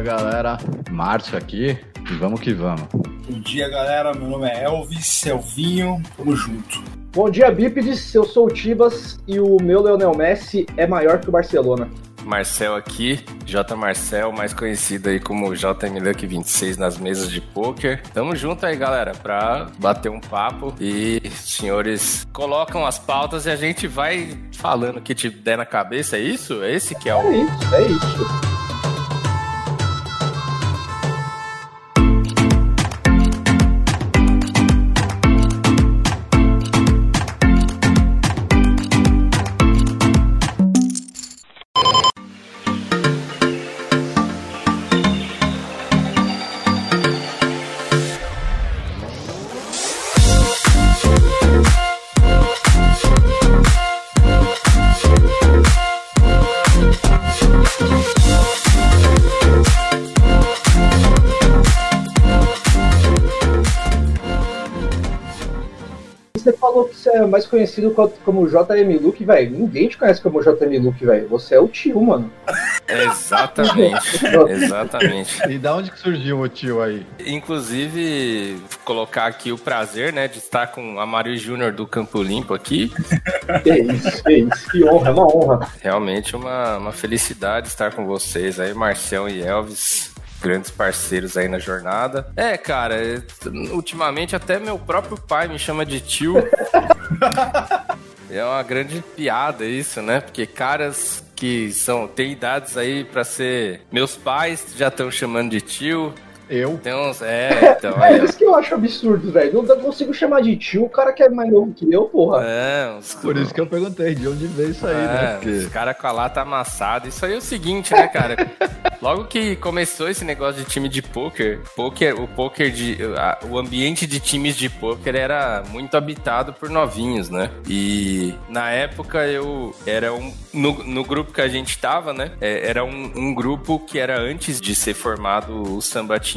dia, galera. Márcio aqui e vamos que vamos. Bom dia, galera. Meu nome é Elvis Selvinho. Tamo junto. Bom dia, Bípedes. Eu sou o Tibas e o meu Leonel Messi é maior que o Barcelona. Marcel aqui, J Marcel, mais conhecido aí como JM Luck 26 nas mesas de poker. Tamo junto aí, galera, pra bater um papo e senhores colocam as pautas e a gente vai falando o que te der na cabeça, é isso? É esse que é o. É isso, é isso. Mais conhecido como JM Luke, velho. Ninguém te conhece como JM Luke, velho. Você é o tio, mano. Exatamente. Exatamente. E da onde que surgiu o tio aí? Inclusive, colocar aqui o prazer, né, de estar com a Mario Júnior do Campo Limpo aqui. Que isso, que isso. Que honra, é uma honra. Realmente uma, uma felicidade estar com vocês aí, Marcel e Elvis grandes parceiros aí na jornada. É, cara, ultimamente até meu próprio pai me chama de tio. é uma grande piada isso, né? Porque caras que são têm idades aí para ser meus pais já estão chamando de tio. Eu? Tem uns. É, então. é isso que eu acho absurdo, velho. Não consigo chamar de tio o cara que é mais novo que eu, porra. É, uns... Por isso que eu perguntei de onde veio isso aí, né? é, né? Porque... Os caras com a lata amassada. Isso aí é o seguinte, né, cara? Logo que começou esse negócio de time de poker, poker o poker de. A, o ambiente de times de poker era muito habitado por novinhos, né? E na época eu era um. No, no grupo que a gente tava, né? É, era um, um grupo que era antes de ser formado o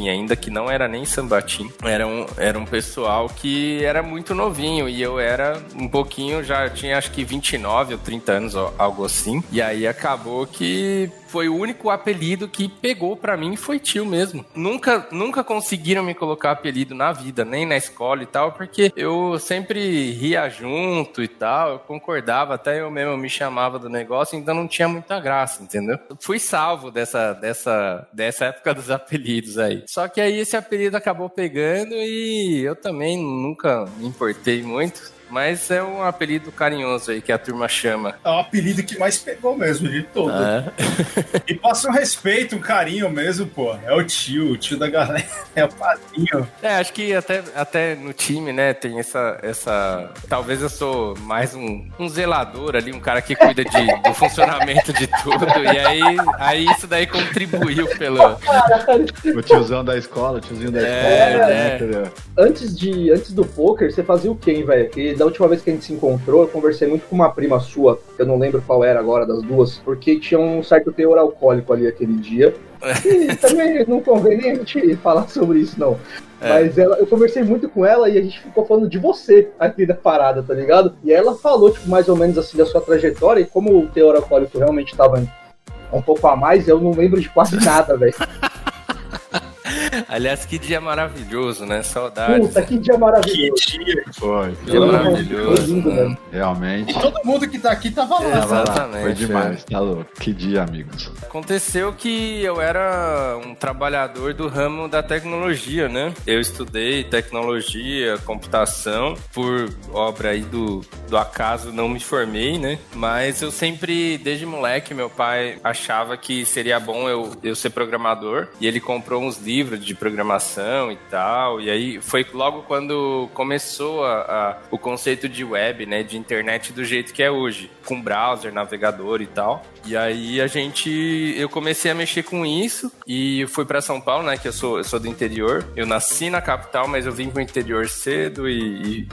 Sambatinho ainda, que não era nem sambatim. Era um, era um pessoal que era muito novinho e eu era um pouquinho, já tinha acho que 29 ou 30 anos, algo assim. E aí acabou que foi o único apelido que pegou para mim foi tio mesmo. Nunca, nunca conseguiram me colocar apelido na vida, nem na escola e tal, porque eu sempre ria junto e tal, eu concordava, até eu mesmo me chamava do negócio, então não tinha muita graça, entendeu? Fui salvo dessa, dessa, dessa época dos apelidos aí. Só que aí esse apelido acabou pegando e eu também nunca me importei muito. Mas é um apelido carinhoso aí que a turma chama. É o apelido que mais pegou mesmo de todo. É. e passa um respeito, um carinho mesmo, pô. É o tio, o tio da galera. É o padrinho. É, acho que até, até no time, né, tem essa, essa. Talvez eu sou mais um, um zelador ali, um cara que cuida de, do funcionamento de tudo. E aí, aí isso daí contribuiu pelo. O tiozão da escola, o tiozinho da é, escola. É. Né? Antes, de, antes do poker, você fazia o quem, velho? Da última vez que a gente se encontrou, eu conversei muito com uma prima sua, eu não lembro qual era agora das duas, porque tinha um certo teor alcoólico ali aquele dia. E também não convém nem a gente falar sobre isso, não. É. Mas ela, eu conversei muito com ela e a gente ficou falando de você aqui da parada, tá ligado? E ela falou, tipo, mais ou menos assim da sua trajetória e como o teor alcoólico realmente tava um pouco a mais, eu não lembro de quase nada, velho. Aliás, que dia maravilhoso, né? Saudades. Puta, que dia maravilhoso. Que dia. Foi. Dia maravilhoso. Foi lindo, né? Realmente. E todo mundo que tá aqui tava lá. Exatamente. Foi demais, tá louco. Que dia, amigos. Aconteceu que eu era um trabalhador do ramo da tecnologia, né? Eu estudei tecnologia, computação, por obra aí do, do acaso não me formei, né? Mas eu sempre, desde moleque, meu pai achava que seria bom eu, eu ser programador e ele comprou uns livros de programação e tal. E aí foi logo quando começou a, a, o conceito de web, né? De internet do jeito que é hoje, com browser, navegador e tal. E aí a gente, eu comecei a mexer com isso e fui para São Paulo, né? Que eu sou, eu sou do interior. Eu nasci na capital, mas eu vim pro interior cedo e, e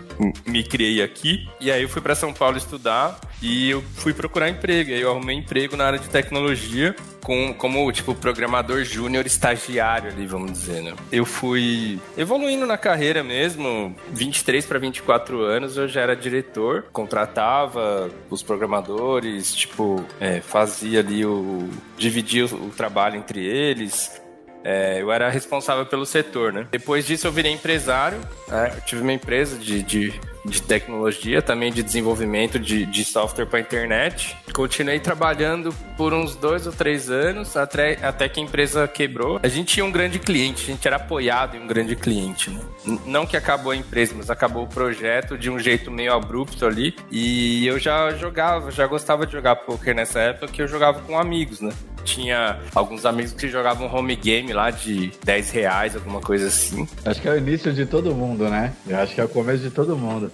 me criei aqui. E aí eu fui para São Paulo estudar e eu fui procurar emprego. Aí eu arrumei emprego na área de tecnologia com, como, tipo, programador júnior estagiário ali, vamos dizer, né? Eu fui evoluindo na carreira mesmo, 23 para 24 anos eu já era diretor, contratava os programadores, tipo, é, fazia ali o... dividia o, o trabalho entre eles, É, eu era responsável pelo setor, né? Depois disso eu virei empresário, né? eu tive uma empresa de, de de tecnologia, também de desenvolvimento de, de software para internet. Continuei trabalhando por uns dois ou três anos, até, até que a empresa quebrou. A gente tinha um grande cliente, a gente era apoiado em um grande cliente. Né? Não que acabou a empresa, mas acabou o projeto de um jeito meio abrupto ali. E eu já jogava, já gostava de jogar poker nessa época, que eu jogava com amigos, né? Tinha alguns amigos que jogavam home game lá de 10 reais, alguma coisa assim. Acho que é o início de todo mundo, né? Eu acho que é o começo de todo mundo.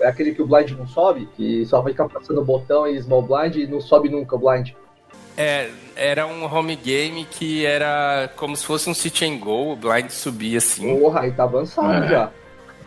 É aquele que o blind não sobe, que só vai ficar passando o botão e small blind e não sobe nunca o blind. É, era um home game que era como se fosse um sit and go, o blind subia assim. Porra, aí tá avançado é. já.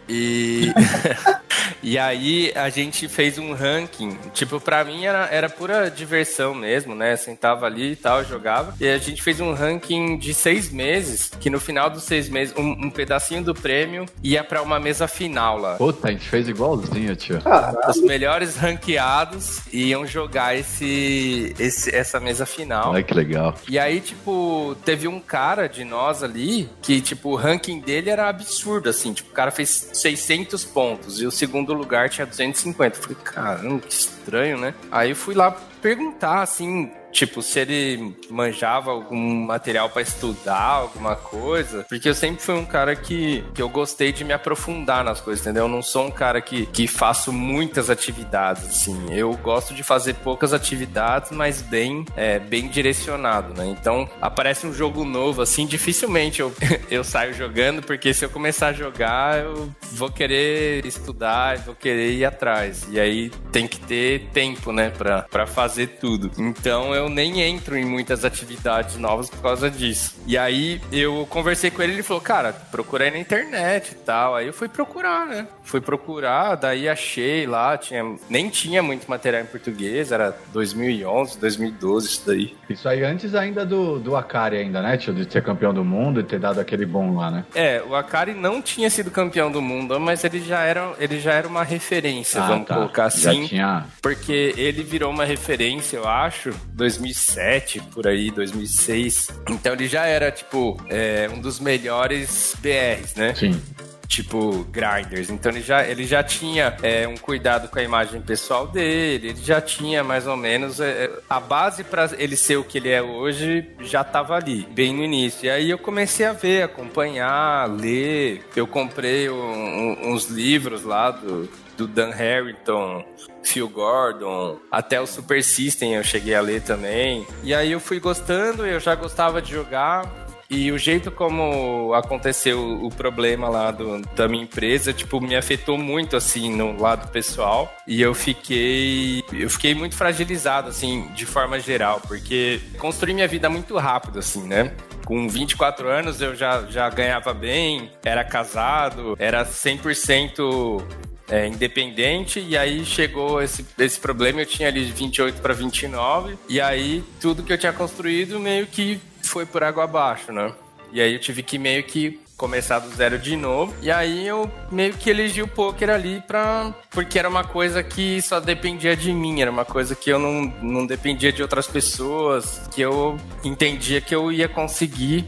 E, e aí a gente fez um ranking. Tipo, pra mim era, era pura diversão mesmo, né? Sentava ali e tal, jogava. E a gente fez um ranking de seis meses, que no final dos seis meses, um, um pedacinho do prêmio ia pra uma mesa final lá. Puta, a gente fez igualzinho, tio. Os melhores ranqueados iam jogar esse, esse, essa mesa final. Ai, que legal. E aí, tipo, teve um cara de nós ali que, tipo, o ranking dele era absurdo, assim. Tipo, o cara fez 600 pontos e o segundo lugar tinha 250. falei, caramba, que estranho, né? Aí fui lá perguntar, assim, Tipo, se ele manjava algum material para estudar, alguma coisa. Porque eu sempre fui um cara que, que eu gostei de me aprofundar nas coisas, entendeu? Eu não sou um cara que, que faço muitas atividades, assim. Eu gosto de fazer poucas atividades, mas bem, é, bem direcionado, né? Então, aparece um jogo novo, assim, dificilmente eu, eu saio jogando, porque se eu começar a jogar, eu vou querer estudar, vou querer ir atrás. E aí tem que ter tempo, né, pra, pra fazer tudo. Então, eu eu nem entro em muitas atividades novas por causa disso. E aí eu conversei com ele e ele falou, cara, procurei na internet e tal. Aí eu fui procurar, né? Fui procurar, daí achei lá, tinha, nem tinha muito material em português, era 2011, 2012 isso daí. Isso aí antes ainda do, do Akari ainda, né, tio? De ser campeão do mundo e ter dado aquele bom lá, né? É, o Akari não tinha sido campeão do mundo, mas ele já era, ele já era uma referência, ah, vamos tá. colocar assim. Já tinha... Porque ele virou uma referência, eu acho, 2007, por aí, 2006. Então ele já era, tipo, é, um dos melhores BRs, né? Sim tipo grinders. Então ele já, ele já tinha é, um cuidado com a imagem pessoal dele, ele já tinha mais ou menos é, a base para ele ser o que ele é hoje já estava ali, bem no início. E aí eu comecei a ver, acompanhar, ler. Eu comprei um, um, uns livros lá do, do Dan Harrington, Phil Gordon, até o Super System eu cheguei a ler também. E aí eu fui gostando, eu já gostava de jogar. E o jeito como aconteceu o problema lá do, da minha empresa, tipo, me afetou muito, assim, no lado pessoal. E eu fiquei... Eu fiquei muito fragilizado, assim, de forma geral. Porque construí minha vida muito rápido, assim, né? Com 24 anos eu já, já ganhava bem, era casado, era 100% é, independente, e aí chegou esse, esse problema, eu tinha ali de 28 para 29, e aí tudo que eu tinha construído meio que foi por água abaixo, né? E aí eu tive que meio que começar do zero de novo. E aí eu meio que elegi o poker ali pra. Porque era uma coisa que só dependia de mim, era uma coisa que eu não, não dependia de outras pessoas, que eu entendia que eu ia conseguir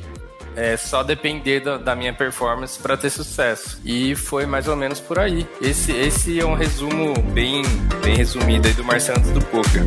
é só depender da, da minha performance para ter sucesso. E foi mais ou menos por aí. Esse, esse é um resumo bem, bem resumido aí do Marcelo do Poker.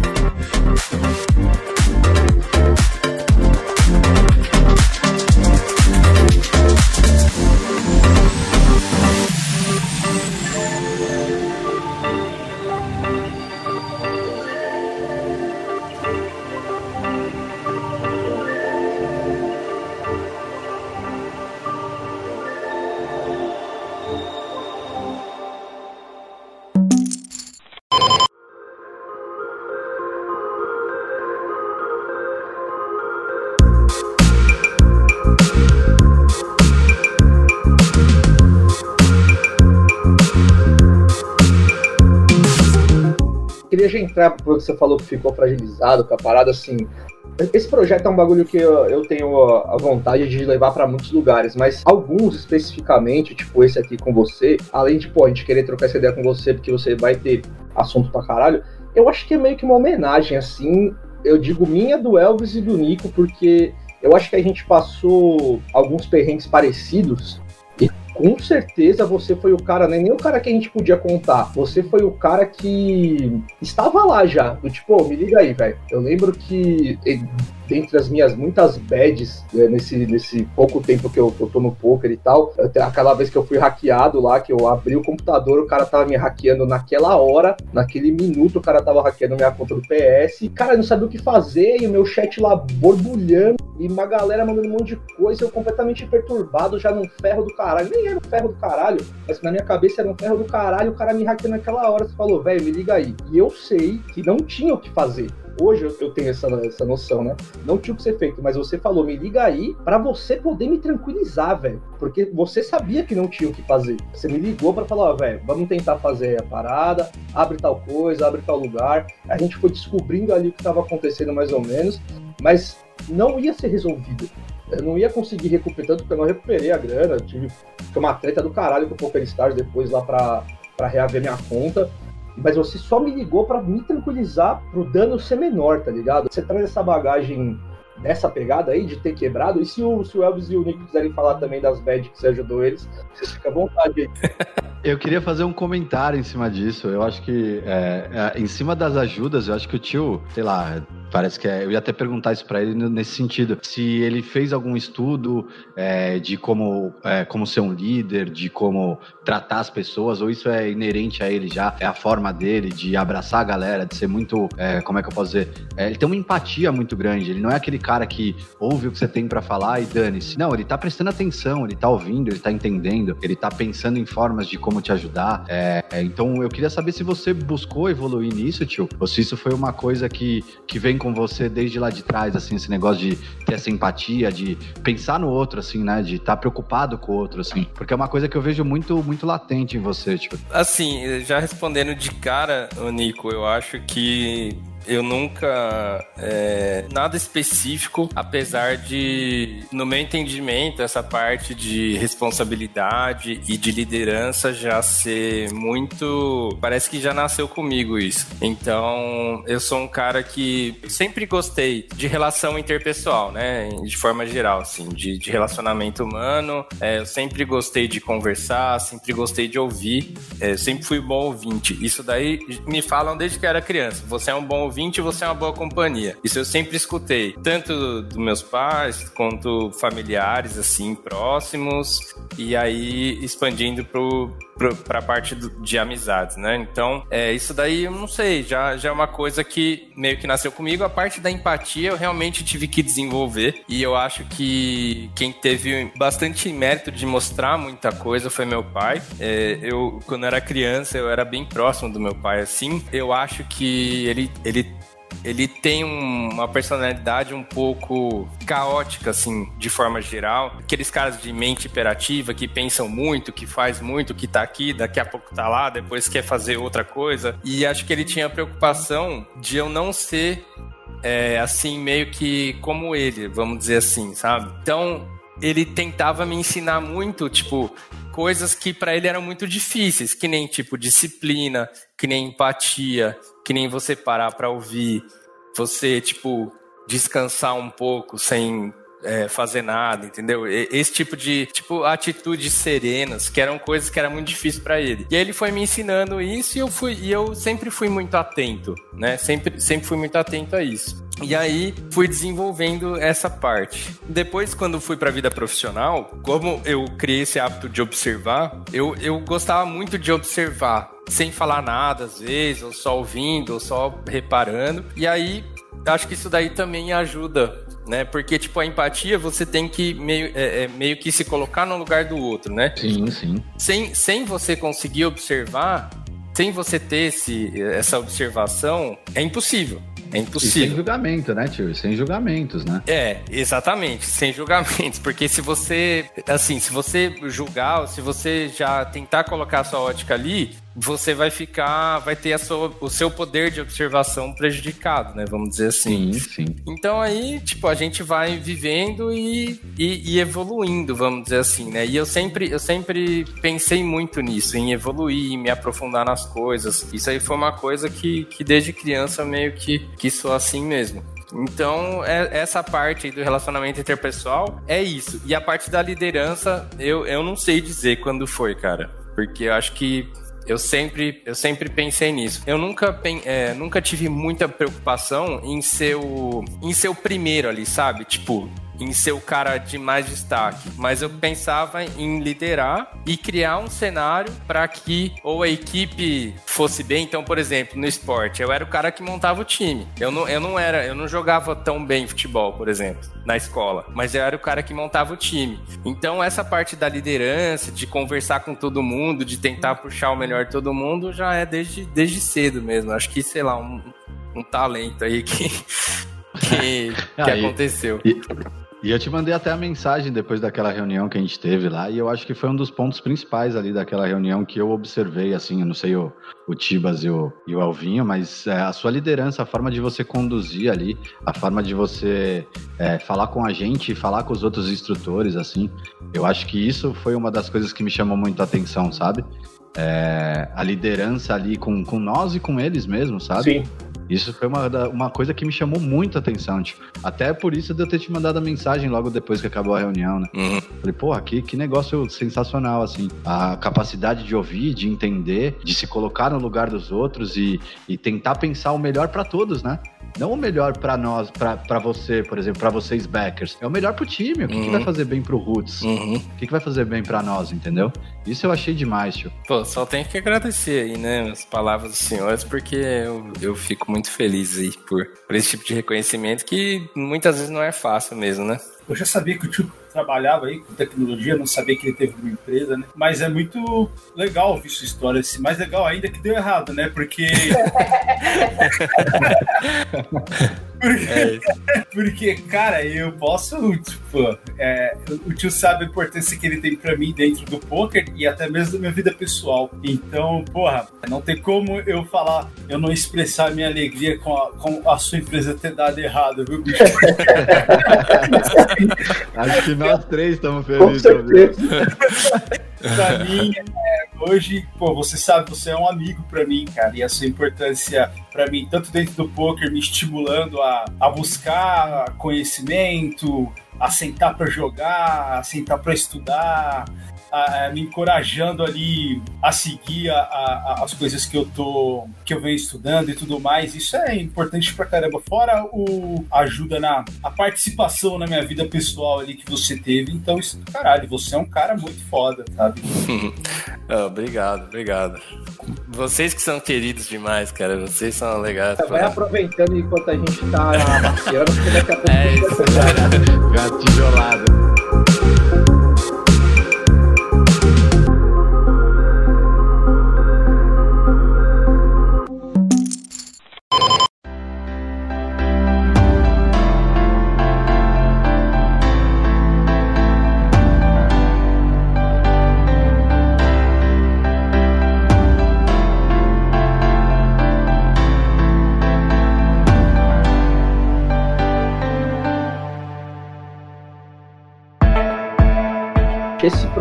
Você falou que ficou fragilizado com a parada assim. Esse projeto é um bagulho que eu, eu tenho a vontade de levar para muitos lugares, mas alguns especificamente, tipo esse aqui com você, além de, pô, a gente querer trocar essa ideia com você porque você vai ter assunto pra caralho, eu acho que é meio que uma homenagem, assim, eu digo minha, do Elvis e do Nico, porque eu acho que a gente passou alguns perrengues parecidos com certeza você foi o cara, né? nem o cara que a gente podia contar. Você foi o cara que estava lá já. Do tipo, oh, me liga aí, velho. Eu lembro que dentre as minhas muitas bads né, nesse, nesse pouco tempo que eu, que eu tô no poker e tal, aquela vez que eu fui hackeado lá, que eu abri o computador, o cara tava me hackeando naquela hora, naquele minuto o cara tava hackeando minha conta do PS, e, cara, eu não sabia o que fazer, e o meu chat lá borbulhando, e uma galera mandando um monte de coisa, eu completamente perturbado, já num ferro do caralho, nem era um ferro do caralho, mas na minha cabeça era um ferro do caralho, o cara me hackeando naquela hora, você falou, velho, me liga aí. E eu sei que não tinha o que fazer hoje eu tenho essa, essa noção, né? Não tinha que ser feito, mas você falou, me liga aí para você poder me tranquilizar, velho. Porque você sabia que não tinha o que fazer. Você me ligou para falar, velho, vamos tentar fazer a parada, abre tal coisa, abre tal lugar. A gente foi descobrindo ali o que estava acontecendo mais ou menos, mas não ia ser resolvido. Eu não ia conseguir recuperar, tanto que eu não recuperei a grana. Tive uma treta do caralho com o Poker Stars depois lá pra, pra reaver minha conta mas você só me ligou para me tranquilizar pro dano ser menor, tá ligado? Você traz essa bagagem nessa pegada aí de ter quebrado. E se o, se o Elvis e o Nico quiserem falar também das bad que você ajudou eles, vocês ficam à vontade aí. Eu queria fazer um comentário em cima disso. Eu acho que, é, é, em cima das ajudas, eu acho que o tio, sei lá, Parece que é, eu ia até perguntar isso para ele nesse sentido. Se ele fez algum estudo é, de como, é, como ser um líder, de como tratar as pessoas, ou isso é inerente a ele já, é a forma dele de abraçar a galera, de ser muito, é, como é que eu posso dizer? É, ele tem uma empatia muito grande. Ele não é aquele cara que ouve o que você tem para falar e dane-se. Não, ele tá prestando atenção, ele tá ouvindo, ele tá entendendo, ele tá pensando em formas de como te ajudar. É, então eu queria saber se você buscou evoluir nisso, tio, ou se isso foi uma coisa que, que vem com você desde lá de trás, assim, esse negócio de ter essa empatia, de pensar no outro, assim, né? De estar tá preocupado com o outro, assim. Porque é uma coisa que eu vejo muito, muito latente em você, tipo. Assim, já respondendo de cara, Nico, eu acho que eu nunca. É, nada específico, apesar de, no meu entendimento, essa parte de responsabilidade e de liderança já ser muito. Parece que já nasceu comigo isso. Então, eu sou um cara que sempre gostei de relação interpessoal, né? De forma geral, assim, de, de relacionamento humano. É, eu sempre gostei de conversar, sempre gostei de ouvir. É, sempre fui bom ouvinte. Isso daí me falam desde que era criança. Você é um bom ouvinte, você é uma boa companhia. Isso eu sempre escutei, tanto dos meus pais quanto familiares, assim, próximos, e aí expandindo pro, para a parte do, de amizades, né? Então, é, isso daí eu não sei, já, já é uma coisa que meio que nasceu comigo. A parte da empatia eu realmente tive que desenvolver e eu acho que quem teve bastante mérito de mostrar muita coisa foi meu pai. É, eu, quando era criança, eu era bem próximo do meu pai, assim. Eu acho que ele, ele ele tem uma personalidade um pouco caótica, assim, de forma geral. Aqueles caras de mente imperativa que pensam muito, que faz muito, que tá aqui, daqui a pouco tá lá, depois quer fazer outra coisa. E acho que ele tinha a preocupação de eu não ser, é, assim, meio que como ele, vamos dizer assim, sabe? Então, ele tentava me ensinar muito, tipo, coisas que para ele eram muito difíceis, que nem tipo disciplina, que nem empatia, que nem você parar para ouvir, você tipo descansar um pouco sem é, fazer nada, entendeu? Esse tipo de tipo atitudes serenas, que eram coisas que eram muito difíceis para ele. E aí ele foi me ensinando isso e eu fui e eu sempre fui muito atento, né? Sempre sempre fui muito atento a isso. E aí fui desenvolvendo essa parte. Depois, quando fui para a vida profissional, como eu criei esse hábito de observar, eu, eu gostava muito de observar, sem falar nada às vezes, ou só ouvindo, ou só reparando. E aí acho que isso daí também ajuda né? Porque, tipo, a empatia você tem que meio, é, é, meio que se colocar no lugar do outro, né? Sim, sim. Sem, sem você conseguir observar, sem você ter esse, essa observação, é impossível. É impossível. E sem julgamento, né, tio? Sem julgamentos, né? É, exatamente, sem julgamentos. Porque se você, assim, se você julgar, se você já tentar colocar a sua ótica ali, você vai ficar, vai ter sua, o seu poder de observação prejudicado, né? Vamos dizer assim. Sim, sim. Então aí, tipo, a gente vai vivendo e, e, e, evoluindo, vamos dizer assim, né? E eu sempre, eu sempre pensei muito nisso, em evoluir, em me aprofundar nas coisas. Isso aí foi uma coisa que, que desde criança meio que, que sou assim mesmo Então, é, essa parte do relacionamento interpessoal é isso. E a parte da liderança, eu, eu não sei dizer quando foi, cara. Porque eu acho que eu sempre, eu sempre pensei nisso. Eu nunca, é, nunca tive muita preocupação em ser, o, em ser o primeiro ali, sabe? Tipo, em ser o cara de mais destaque, mas eu pensava em liderar e criar um cenário para que ou a equipe fosse bem. Então, por exemplo, no esporte, eu era o cara que montava o time. Eu não, eu não era, eu não jogava tão bem futebol, por exemplo, na escola, mas eu era o cara que montava o time. Então, essa parte da liderança, de conversar com todo mundo, de tentar puxar o melhor de todo mundo, já é desde, desde cedo mesmo. Acho que, sei lá, um, um talento aí que, que, que aconteceu. E, eu te mandei até a mensagem depois daquela reunião que a gente teve lá, e eu acho que foi um dos pontos principais ali daquela reunião que eu observei, assim, eu não sei o, o Tibas e o, e o Alvinho, mas é, a sua liderança, a forma de você conduzir ali, a forma de você é, falar com a gente falar com os outros instrutores, assim, eu acho que isso foi uma das coisas que me chamou muito a atenção, sabe? É, a liderança ali com, com nós e com eles mesmo, sabe? Sim. Isso foi uma, uma coisa que me chamou muito a atenção, tipo, até por isso de eu ter te mandado a mensagem logo depois que acabou a reunião, né? Uhum. Falei, pô, aqui que negócio sensacional, assim. A capacidade de ouvir, de entender, de se colocar no lugar dos outros e, e tentar pensar o melhor para todos, né? Não o melhor para nós, para você, por exemplo, para vocês backers. É o melhor pro time. O que, uhum. que vai fazer bem pro Roots? Uhum. O que, que vai fazer bem para nós, entendeu? Isso eu achei demais, tio. Pô, só tenho que agradecer aí, né, as palavras dos senhores, porque eu, eu fico muito feliz aí por, por esse tipo de reconhecimento que muitas vezes não é fácil mesmo, né? Eu já sabia que o tio trabalhava aí com tecnologia, não sabia que ele teve uma empresa, né? Mas é muito legal ouvir sua história. Assim. Mais legal ainda que deu errado, né? Porque. Porque, é porque, cara, eu posso, tipo, é, o tio sabe a importância que ele tem para mim dentro do poker e até mesmo da minha vida pessoal. Então, porra, não tem como eu falar, eu não expressar a minha alegria com a, com a sua empresa ter dado errado, viu, bicho? Acho que nós três estamos felizes. pra mim, é, hoje, pô, você sabe, você é um amigo para mim, cara, e a sua importância para mim, tanto dentro do poker, me estimulando a, a buscar conhecimento, a sentar para jogar, a sentar para estudar, a, a, me encorajando ali a seguir a, as coisas que eu tô que eu venho estudando e tudo mais. Isso é importante pra caramba. Fora o ajuda na a participação na minha vida pessoal ali que você teve. Então, isso, caralho, você é um cara muito foda, sabe? oh, obrigado, obrigado. Vocês que são queridos demais, cara. Vocês são legais. Vai aproveitando enquanto a gente tá passeando, porque daqui a pouco. É isso. Gato tijolado.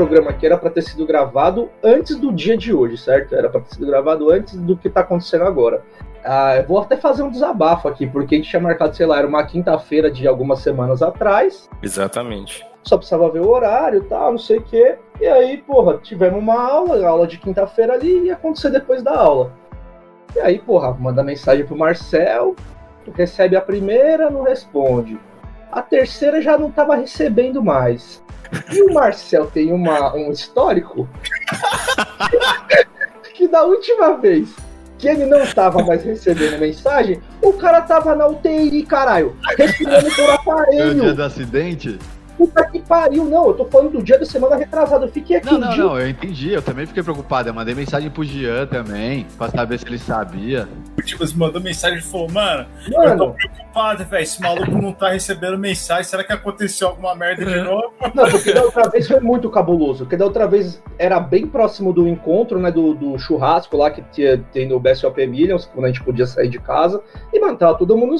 Programa aqui era para ter sido gravado antes do dia de hoje, certo? Era para ter sido gravado antes do que está acontecendo agora. Ah, vou até fazer um desabafo aqui, porque a gente tinha marcado, sei lá, era uma quinta-feira de algumas semanas atrás. Exatamente. Só precisava ver o horário e tal, não sei o quê. E aí, porra, tivemos uma aula, aula de quinta-feira ali, e ia acontecer depois da aula. E aí, porra, manda mensagem pro Marcel, recebe a primeira, não responde. A terceira já não tava recebendo mais. E o Marcel tem uma, um histórico que da última vez que ele não tava mais recebendo mensagem, o cara tava na UTI, caralho, respirando por aparelho. No dia do acidente? Puta que pariu, não, eu tô falando do dia da semana retrasada, eu fiquei aqui Não, não, dia... não, eu entendi, eu também fiquei preocupado, eu mandei mensagem pro Jean também, pra saber se ele sabia. O tipo, você mandou mensagem e falou, mano, mano, eu tô preocupado, velho, esse maluco não tá recebendo mensagem, será que aconteceu alguma merda de novo? Não, porque da outra vez foi muito cabuloso, porque da outra vez era bem próximo do encontro, né, do, do churrasco lá que tinha, tem no BSOP Millions, quando a gente podia sair de casa, e, mano, tava todo mundo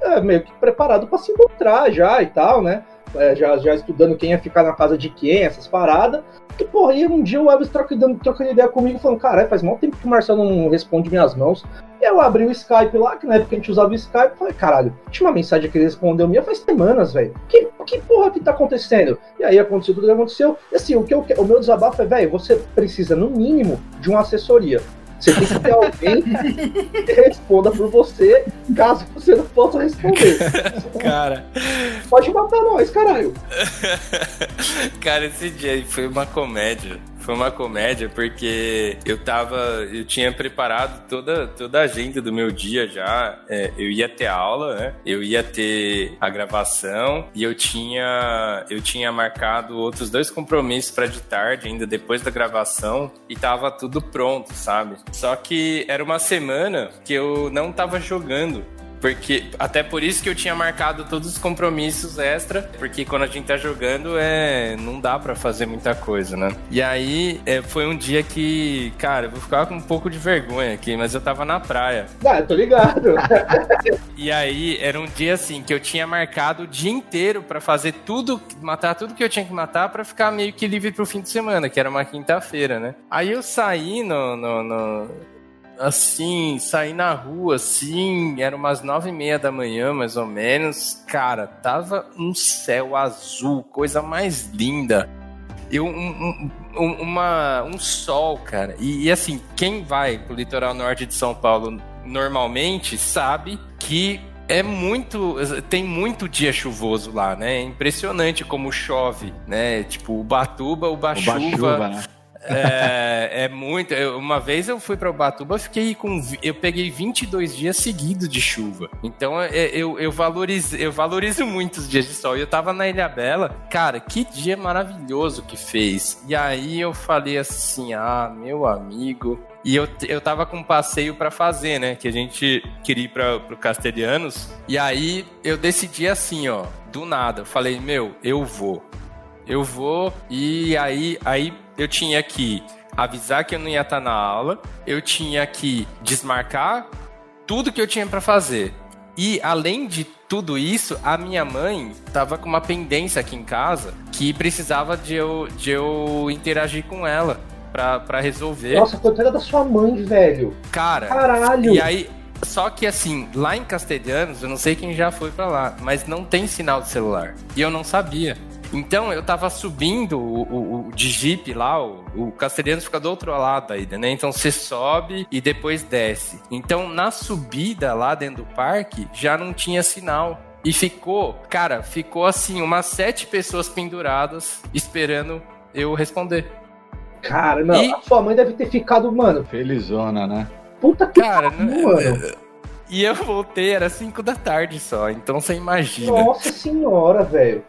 é, meio que preparado pra se encontrar já e tal, né? É, já, já estudando quem ia ficar na casa de quem, essas paradas. E, porra, aí um dia o Elvis trocando, trocando ideia comigo, falando, cara, faz mal tempo que o Marcelo não responde minhas mãos. E eu abri o Skype lá, que na época a gente usava o Skype, falei, caralho, tinha uma mensagem que ele respondeu minha faz semanas, velho. Que, que porra que tá acontecendo? E aí aconteceu tudo que aconteceu. E assim, o, que eu, o meu desabafo é, velho, você precisa, no mínimo, de uma assessoria. Você tem que ter alguém que responda por você, caso você não possa responder. Cara. Pode matar nós, caralho. Cara, esse dia foi uma comédia. Foi uma comédia porque eu tava. Eu tinha preparado toda, toda a agenda do meu dia já. É, eu ia ter aula, né? Eu ia ter a gravação e eu tinha. Eu tinha marcado outros dois compromissos para de tarde, ainda depois da gravação, e tava tudo pronto, sabe? Só que era uma semana que eu não tava jogando. Porque, até por isso que eu tinha marcado todos os compromissos extra, porque quando a gente tá jogando, é, não dá para fazer muita coisa, né? E aí, é, foi um dia que, cara, eu vou ficar com um pouco de vergonha aqui, mas eu tava na praia. Ah, tô ligado. e aí, era um dia assim, que eu tinha marcado o dia inteiro para fazer tudo, matar tudo que eu tinha que matar para ficar meio que livre pro fim de semana, que era uma quinta-feira, né? Aí eu saí no, no, no assim, saí na rua, assim, era umas nove e meia da manhã, mais ou menos. Cara, tava um céu azul, coisa mais linda. E um, um, um, uma, um sol, cara. E, e assim, quem vai pro litoral norte de São Paulo normalmente sabe que é muito. Tem muito dia chuvoso lá, né? É impressionante como chove, né? Tipo, o Batuba, o. Né? É, é muito. Eu, uma vez eu fui para Ubatuba, fiquei com. Eu peguei 22 dias seguidos de chuva. Então é, eu, eu, valorizo, eu valorizo muito os dias de sol. E eu tava na Ilha Bela, cara, que dia maravilhoso que fez. E aí eu falei assim: ah, meu amigo, e eu, eu tava com um passeio para fazer, né? Que a gente queria ir pra, pro Castelhanos. E aí eu decidi assim, ó, do nada. Eu falei, meu, eu vou. Eu vou. E aí, aí eu tinha que avisar que eu não ia estar na aula, eu tinha que desmarcar tudo que eu tinha para fazer. E além de tudo isso, a minha mãe tava com uma pendência aqui em casa que precisava de eu, de eu interagir com ela para resolver. Nossa, coitada da sua mãe, velho. Cara, caralho. E aí, só que assim, lá em Castelhanos, eu não sei quem já foi para lá, mas não tem sinal de celular. E eu não sabia. Então eu tava subindo o, o, o de Jeep lá, o, o Castelhanos fica do outro lado ainda, né? Então você sobe e depois desce. Então na subida lá dentro do parque já não tinha sinal. E ficou, cara, ficou assim, umas sete pessoas penduradas esperando eu responder. Cara, não, e... a sua mãe deve ter ficado, mano. Felizona, né? Puta que cara, pariu, mano. E eu voltei, era 5 da tarde só, então você imagina. Nossa senhora, velho.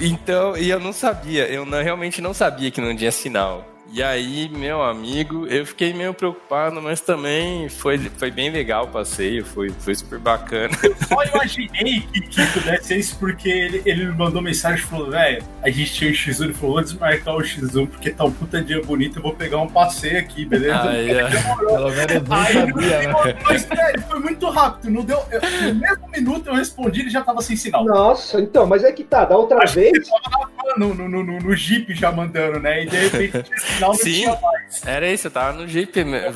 Então, e eu não sabia, eu não, realmente não sabia que não tinha sinal. E aí, meu amigo, eu fiquei meio preocupado, mas também foi, foi bem legal o passeio, foi, foi super bacana. Eu só imaginei que, que pudesse ser isso porque ele, ele me mandou mensagem e falou: velho, a gente tinha um X1, ele falou: vou desmarcar o X1 porque tá um puta dia bonito, eu vou pegar um passeio aqui, beleza? Ah, yeah. Pelo menos não sabia, né? Mas, velho, foi muito rápido, não deu. Eu, no mesmo minuto eu respondi, ele já tava sem sinal. Nossa, então, mas é que tá, da outra Acho vez. Ele tava no, no, no, no, no Jeep já mandando, né? E de repente sinal não Sim, tinha mais. Era isso, eu tava no Jeep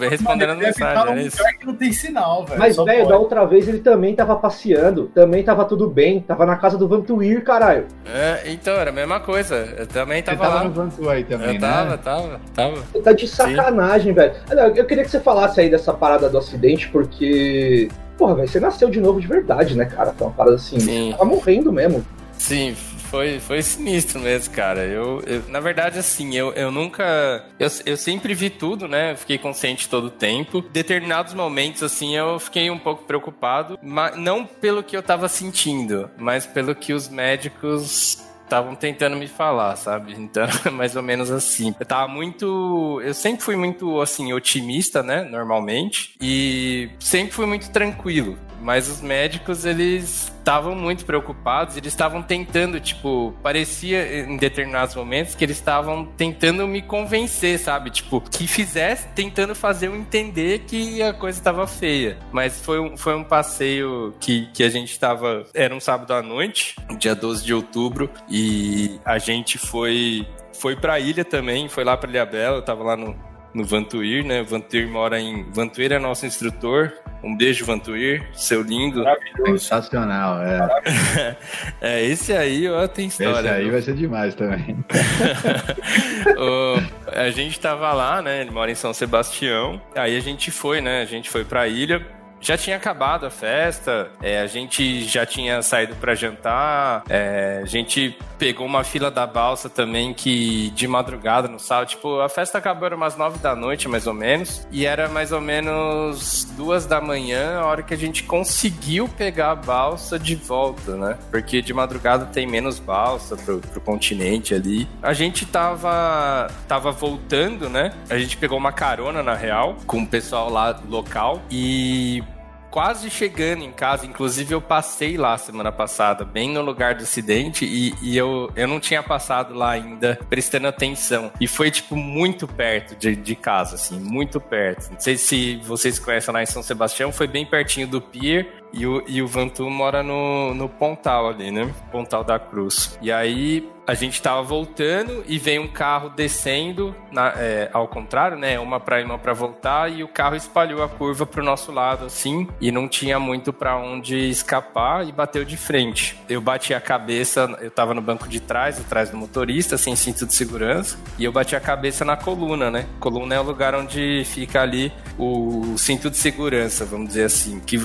respondendo a mensagem. Era isso. que não tem sinal, velho. Mas, velho, da outra vez ele também tava passeando, também tava tudo bem, tava na casa do Vantuir, caralho. É, então, era a mesma coisa. Eu também tava, Você tava lá. no Vantuir também, eu né? tava, tava, tava. Você tá de sacanagem, velho. Eu queria que você falasse aí dessa parada do acidente, porque. Porra, velho, você nasceu de novo de verdade, né, cara? Foi uma parada assim. Sim. Você tava morrendo mesmo. Sim, foi, foi sinistro mesmo, cara. Eu, eu, na verdade, assim, eu, eu nunca. Eu, eu sempre vi tudo, né? Eu fiquei consciente todo o tempo. Determinados momentos, assim, eu fiquei um pouco preocupado, mas não pelo que eu tava sentindo, mas pelo que os médicos estavam tentando me falar, sabe? Então, mais ou menos assim. Eu tava muito. Eu sempre fui muito, assim, otimista, né? Normalmente. E sempre fui muito tranquilo. Mas os médicos, eles estavam muito preocupados, eles estavam tentando, tipo, parecia em determinados momentos que eles estavam tentando me convencer, sabe? Tipo, que fizesse, tentando fazer eu entender que a coisa estava feia. Mas foi um, foi um passeio que, que a gente estava. Era um sábado à noite, dia 12 de outubro, e a gente foi. Foi pra ilha também, foi lá pra Ilha Bela, eu tava lá no, no Vantuir, né? Vantuir mora em. Vantuir é nosso instrutor. Um beijo, Vantuir, seu lindo. Sensacional, é. é, esse aí, ó, tem história. Esse aí viu? vai ser demais também. o, a gente tava lá, né? Ele mora em São Sebastião. Aí a gente foi, né? A gente foi pra ilha já tinha acabado a festa, é, a gente já tinha saído para jantar, é, a gente pegou uma fila da balsa também que de madrugada no sábado, tipo, a festa acabou era umas nove da noite, mais ou menos, e era mais ou menos duas da manhã, a hora que a gente conseguiu pegar a balsa de volta, né? Porque de madrugada tem menos balsa pro, pro continente ali. A gente tava, tava voltando, né? A gente pegou uma carona, na real, com o pessoal lá local, e quase chegando em casa. Inclusive, eu passei lá semana passada, bem no lugar do acidente, e, e, eu, eu não tinha passado lá ainda, prestando atenção. E foi, tipo, muito perto de, de casa, assim, muito perto. Não sei se vocês conhecem lá em São Sebastião, foi bem pertinho do pier. E o, e o Vantu mora no, no Pontal ali, né? Pontal da Cruz. E aí a gente tava voltando e vem um carro descendo na, é, ao contrário, né? Uma para ir, uma para voltar e o carro espalhou a curva pro nosso lado assim e não tinha muito para onde escapar e bateu de frente. Eu bati a cabeça, eu tava no banco de trás, atrás do motorista, sem cinto de segurança, e eu bati a cabeça na coluna, né? Coluna é o lugar onde fica ali o cinto de segurança, vamos dizer assim, que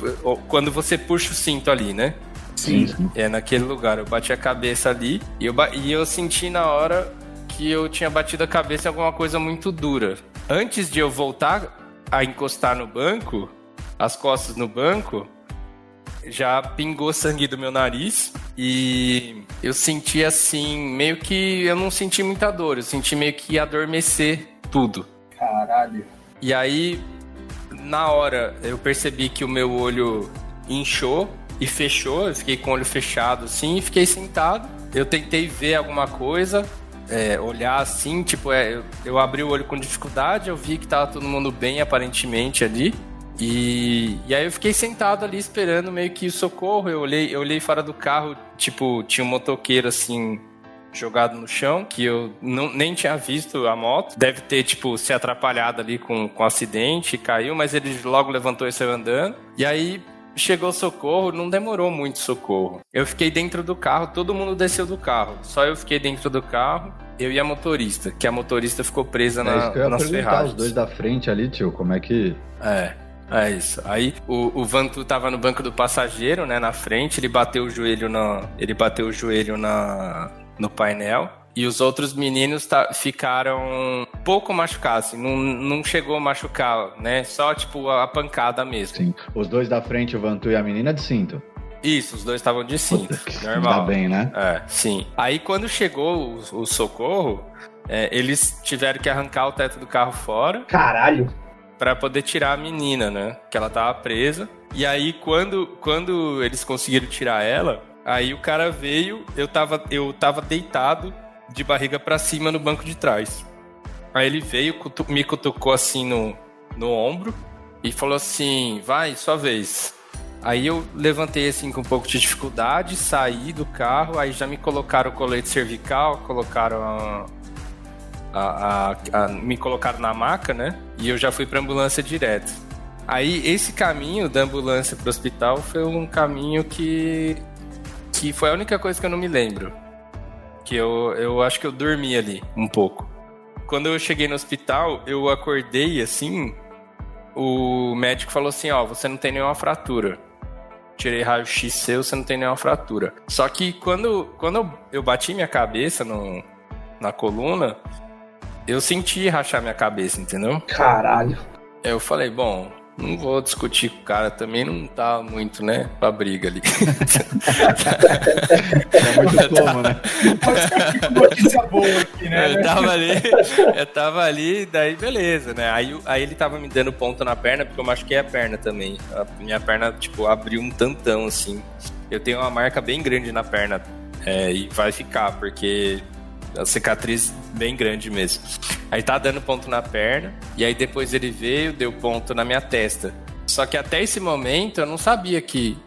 quando você puxa o cinto ali, né? Sim. sim. É naquele lugar. Eu bati a cabeça ali e eu, e eu senti na hora que eu tinha batido a cabeça em alguma coisa muito dura. Antes de eu voltar a encostar no banco, as costas no banco, já pingou sangue do meu nariz e eu senti assim, meio que eu não senti muita dor, eu senti meio que adormecer tudo. Caralho. E aí, na hora, eu percebi que o meu olho inchou e fechou. Eu fiquei com o olho fechado assim e fiquei sentado. Eu tentei ver alguma coisa, é, olhar assim, tipo, é, eu, eu, abri o olho com dificuldade, eu vi que tava todo mundo bem aparentemente ali. E, e aí eu fiquei sentado ali esperando meio que o socorro. Eu olhei, eu olhei fora do carro, tipo, tinha um motoqueiro assim jogado no chão, que eu não, nem tinha visto a moto. Deve ter, tipo, se atrapalhado ali com, o acidente, caiu, mas ele logo levantou e saiu andando. E aí chegou socorro, não demorou muito socorro. Eu fiquei dentro do carro, todo mundo desceu do carro. Só eu fiquei dentro do carro, eu e a motorista, que a motorista ficou presa é na, eu ia nas ferragens. os dois da frente ali, tio, como é que... É, é isso. Aí o, o Vantu tava no banco do passageiro, né, na frente, ele bateu o joelho na, ele bateu o joelho na, no painel. E os outros meninos tá, ficaram pouco machucados, assim, não, não chegou a machucar, né? Só, tipo, a pancada mesmo. Sim. Os dois da frente, o Vantu e a menina, de cinto. Isso, os dois estavam de cinto, normal. Tá bem, né? É, sim. Aí quando chegou o, o socorro, é, eles tiveram que arrancar o teto do carro fora. Caralho! Para poder tirar a menina, né? Que ela tava presa. E aí quando, quando eles conseguiram tirar ela, aí o cara veio, eu tava, eu tava deitado de barriga para cima no banco de trás. Aí ele veio, me cutucou assim no, no ombro e falou assim: vai, sua vez. Aí eu levantei assim com um pouco de dificuldade, saí do carro, aí já me colocaram o colete cervical, colocaram a, a, a me colocaram na maca, né? E eu já fui para ambulância direto. Aí esse caminho da ambulância para o hospital foi um caminho que que foi a única coisa que eu não me lembro que eu, eu acho que eu dormi ali um pouco. Quando eu cheguei no hospital, eu acordei assim, o médico falou assim, ó, você não tem nenhuma fratura. Tirei raio-x seu, você não tem nenhuma fratura. Só que quando, quando eu bati minha cabeça no, na coluna, eu senti rachar minha cabeça, entendeu? Caralho. Eu falei, bom, não vou discutir com o cara, também não tá muito, né, pra briga ali. é muito como, né? Notícia boa aqui, né? Eu tava ali, eu tava ali, daí beleza, né? Aí, aí ele tava me dando ponto na perna, porque eu machuquei a perna também. A minha perna, tipo, abriu um tantão, assim. Eu tenho uma marca bem grande na perna é, e vai ficar, porque a cicatriz bem grande mesmo. Aí tá dando ponto na perna, e aí depois ele veio, deu ponto na minha testa. Só que até esse momento eu não sabia que,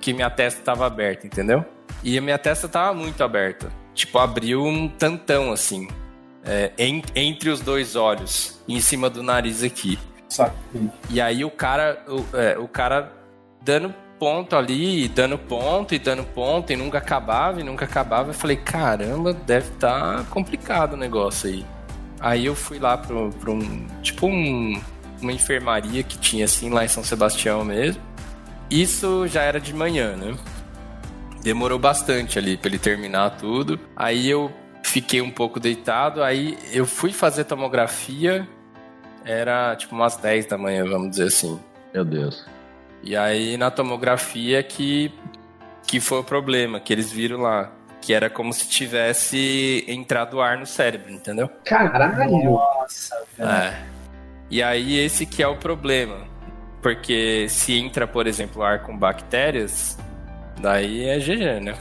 que minha testa estava aberta, entendeu? E a minha testa tava muito aberta. Tipo, abriu um tantão assim. É, em, entre os dois olhos, em cima do nariz aqui. Saquei. E aí o cara, o, é, o cara dando ponto ali, dando ponto e dando ponto, e nunca acabava, e nunca acabava. Eu falei, caramba, deve estar tá complicado o negócio aí. Aí eu fui lá para um, tipo um, uma enfermaria que tinha assim lá em São Sebastião mesmo. Isso já era de manhã, né? Demorou bastante ali para ele terminar tudo. Aí eu fiquei um pouco deitado, aí eu fui fazer tomografia, era tipo umas 10 da manhã, vamos dizer assim. Meu Deus. E aí na tomografia que, que foi o problema, que eles viram lá. Que era como se tivesse entrado ar no cérebro, entendeu? Caralho! Nossa, velho. É. E aí esse que é o problema. Porque se entra, por exemplo, ar com bactérias, daí é GG, né?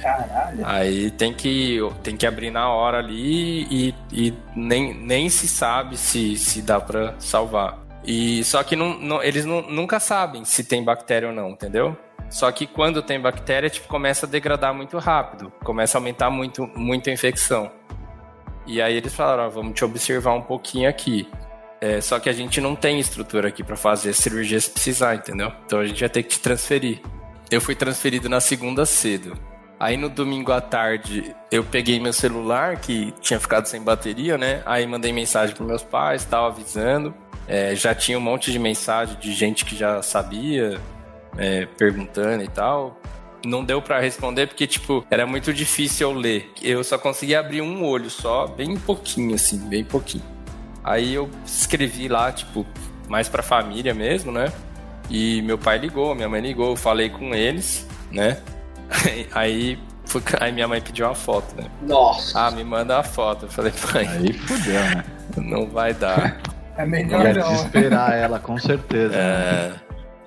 Caralho. Aí tem que, tem que abrir na hora ali e, e nem, nem se sabe se, se dá pra salvar. E só que não, não- eles não- nunca sabem se tem bactéria ou não, entendeu? Só que quando tem bactéria, tipo, começa a degradar muito rápido, começa a aumentar muito, muito a infecção. E aí eles falaram, vamos te observar um pouquinho aqui. É, só que a gente não tem estrutura aqui pra fazer cirurgia se precisar, entendeu? Então a gente vai ter que te transferir. Eu fui transferido na segunda cedo. Aí no domingo à tarde eu peguei meu celular que tinha ficado sem bateria, né? Aí mandei mensagem para meus pais, tava avisando. É, já tinha um monte de mensagem de gente que já sabia, é, perguntando e tal. Não deu pra responder porque, tipo, era muito difícil eu ler. Eu só conseguia abrir um olho só, bem pouquinho, assim, bem pouquinho. Aí eu escrevi lá, tipo, mais pra família mesmo, né? E meu pai ligou, minha mãe ligou, eu falei com eles, né? Aí, foi- aí minha mãe pediu uma foto, né? Nossa! Ah, me manda a foto. Eu falei, mãe, Aí fudeu, né? não vai dar. É melhor Ia não. desesperar ela, com certeza. É,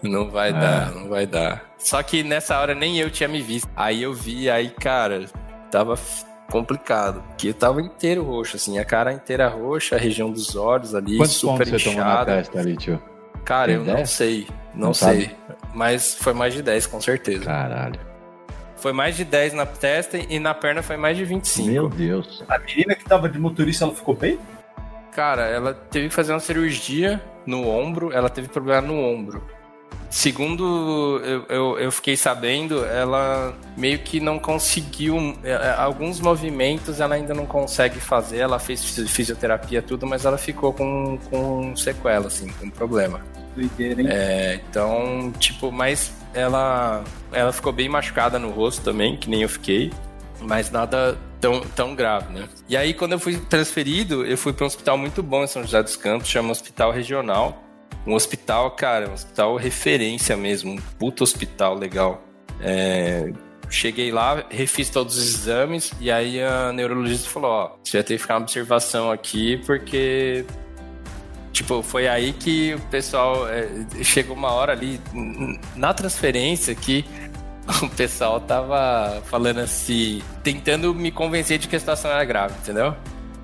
não vai dar, não vai dar. Só que nessa hora nem eu tinha me visto. Aí eu vi, aí, cara, tava complicado. Porque eu tava inteiro roxo, assim, a cara inteira roxa, a região dos olhos ali, Quantos super pontos você tomou na inchada. testa ali, tio? Cara, Tem eu não ideia? sei, não, Não sei. sabe? Mas foi mais de 10, com certeza. Caralho. Foi mais de 10 na testa e na perna foi mais de 25. Meu Deus. A menina que tava de motorista, ela ficou bem? Cara, ela teve que fazer uma cirurgia no ombro, ela teve problema no ombro. Segundo eu, eu, eu fiquei sabendo, ela meio que não conseguiu. é, é, Alguns movimentos ela ainda não consegue fazer. Ela fez fisi- fisioterapia, tudo, mas ela ficou com, com sequela, assim, com problema. Doideira, hein? É, então, tipo, mas ela, ela ficou bem machucada no rosto também, que nem eu fiquei. Mas nada tão, tão grave, né? E aí, quando eu fui transferido, eu fui para um hospital muito bom em São José dos Campos, chama Hospital Regional. Um hospital, cara, um hospital referência mesmo, um puto hospital legal. É, cheguei lá, refiz todos os exames, e aí a neurologista falou: Ó, você vai ter que ficar uma observação aqui, porque Tipo, foi aí que o pessoal é, chegou uma hora ali na transferência que o pessoal tava falando assim, tentando me convencer de que a situação era grave, entendeu?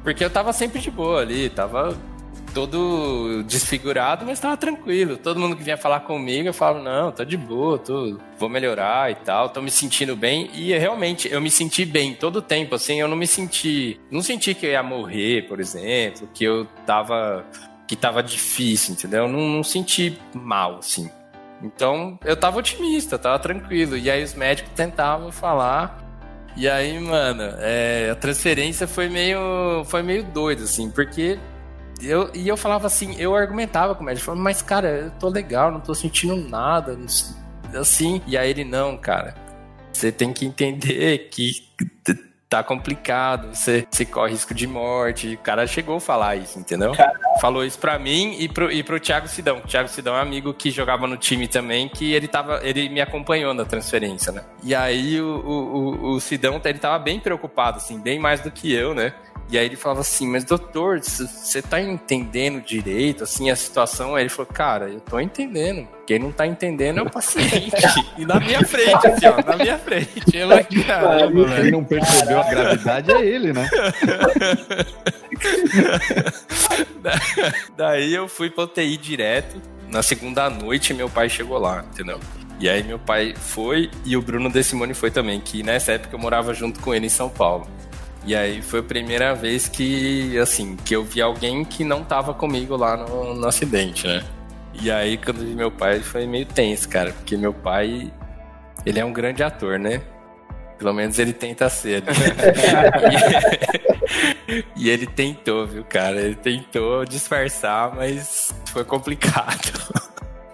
Porque eu tava sempre de boa ali, tava todo desfigurado, mas tava tranquilo. Todo mundo que vinha falar comigo, eu falo, não, tô de boa, tô, vou melhorar e tal, tô me sentindo bem. E realmente, eu me senti bem todo o tempo, assim, eu não me senti, não senti que eu ia morrer, por exemplo, que eu tava, que tava difícil, entendeu? Eu não, não senti mal, assim. Então, eu tava otimista, tava tranquilo. E aí os médicos tentavam falar. E aí, mano, é, a transferência foi meio, foi meio doido, assim, porque eu, e eu falava assim, eu argumentava com o médico, falava, mas cara, eu tô legal, não tô sentindo nada, assim. E aí ele, não, cara, você tem que entender que tá complicado, você, você corre risco de morte. O cara chegou a falar isso, entendeu? Falou isso pra mim e pro, e pro Thiago Sidão. O Thiago Sidão é um amigo que jogava no time também, que ele tava. Ele me acompanhou na transferência, né? E aí o, o, o- o Sidão ele tava bem preocupado, assim, bem mais do que eu, né? E aí ele falava assim, mas doutor, você tá entendendo direito, assim, a situação? Aí ele falou, cara, eu tô entendendo. Quem não tá entendendo é o paciente. e na minha frente, assim, ó, na minha frente. Eu, caramba, Quem não percebeu a gravidade é ele, né? Daí eu fui pra UTI direto. Na segunda noite, meu pai chegou lá, entendeu? E aí meu pai foi e o Bruno De Simone foi também, que nessa época eu morava junto com ele em São Paulo. E aí foi a primeira vez que, assim, que eu vi alguém que não tava comigo lá no, no acidente, né? E aí quando vi meu pai foi meio tenso, cara, porque meu pai, ele é um grande ator, né? Pelo menos ele tenta ser. Né? e ele tentou, viu, cara? Ele tentou disfarçar, mas foi complicado.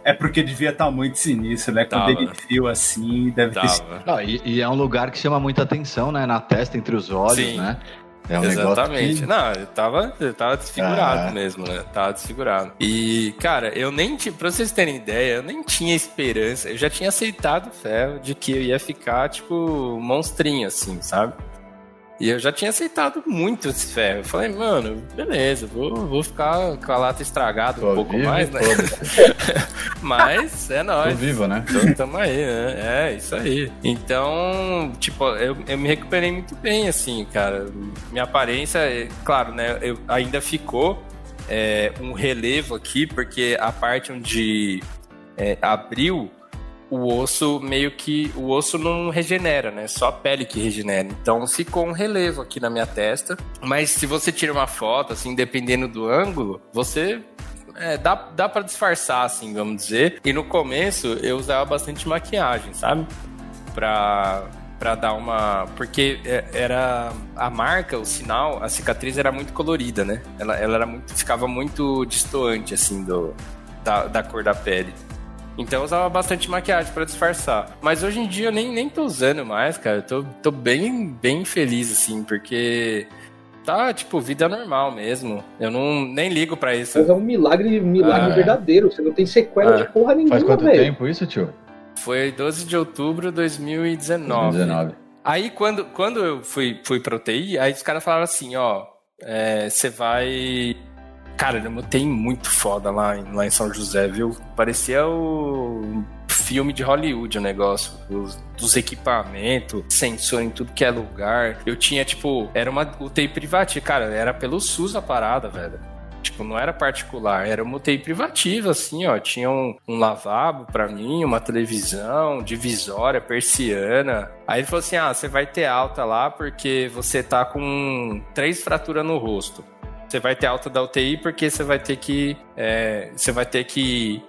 É porque devia estar tá muito sinistro, né? Quando ele viu assim, deve Tava. ter. Não, e, e, é um lugar que chama muita atenção, né? Na testa, entre os olhos, Sim. né? É um Exatamente. Que... Não, eu tava, eu tava desfigurado ah. mesmo, né? Tava desfigurado. E, cara, eu nem tinha, pra vocês terem ideia, eu nem tinha esperança. Eu já tinha aceitado fé de que eu ia ficar, tipo, monstrinho, assim, sabe? E eu já tinha aceitado muito esse ferro. Eu falei, mano, beleza, vou, vou ficar com a lata estragada um pouco vivo, mais, né? Mas é nóis. Tô vivo, né? Então, tamo aí, né? É, isso aí. Então, tipo, eu, eu me recuperei muito bem, assim, cara. Minha aparência, é, claro, né? Eu, ainda ficou é, um relevo aqui, porque a parte onde é, abriu o osso meio que. O osso não regenera, né? Só a pele que regenera. Então ficou um relevo aqui na minha testa. Mas se você tira uma foto, assim, dependendo do ângulo, você é, dá, dá para disfarçar, assim, vamos dizer. E no começo eu usava bastante maquiagem, sabe? Pra, pra dar uma. Porque é, era. A marca, o sinal, a cicatriz era muito colorida, né? Ela, ela era muito. ficava muito distoante, assim, do, da, da cor da pele. Então eu usava bastante maquiagem para disfarçar. Mas hoje em dia eu nem, nem tô usando mais, cara. Eu tô, tô bem, bem feliz, assim, porque tá, tipo, vida normal mesmo. Eu não nem ligo para isso. Mas é um milagre, milagre ah, verdadeiro. Você não tem sequela ah. de porra nenhuma, Faz quanto véio. tempo isso, tio? Foi 12 de outubro de 2019. 2019. Aí quando, quando eu fui, fui pra UTI, aí os caras falaram assim, ó, é, você é, vai Cara, tem muito foda lá em, lá em São José, viu? Parecia o filme de Hollywood o negócio. Os, dos equipamentos, sensor em tudo que é lugar. Eu tinha, tipo, era uma UTI privativa. Cara, era pelo SUS a parada, velho. Tipo, não era particular, era uma UTI privativa, assim, ó. Tinha um, um lavabo para mim, uma televisão, divisória, persiana. Aí ele falou assim: ah, você vai ter alta lá porque você tá com três fraturas no rosto você vai ter alta da UTI porque você vai ter que. É, você vai ter que.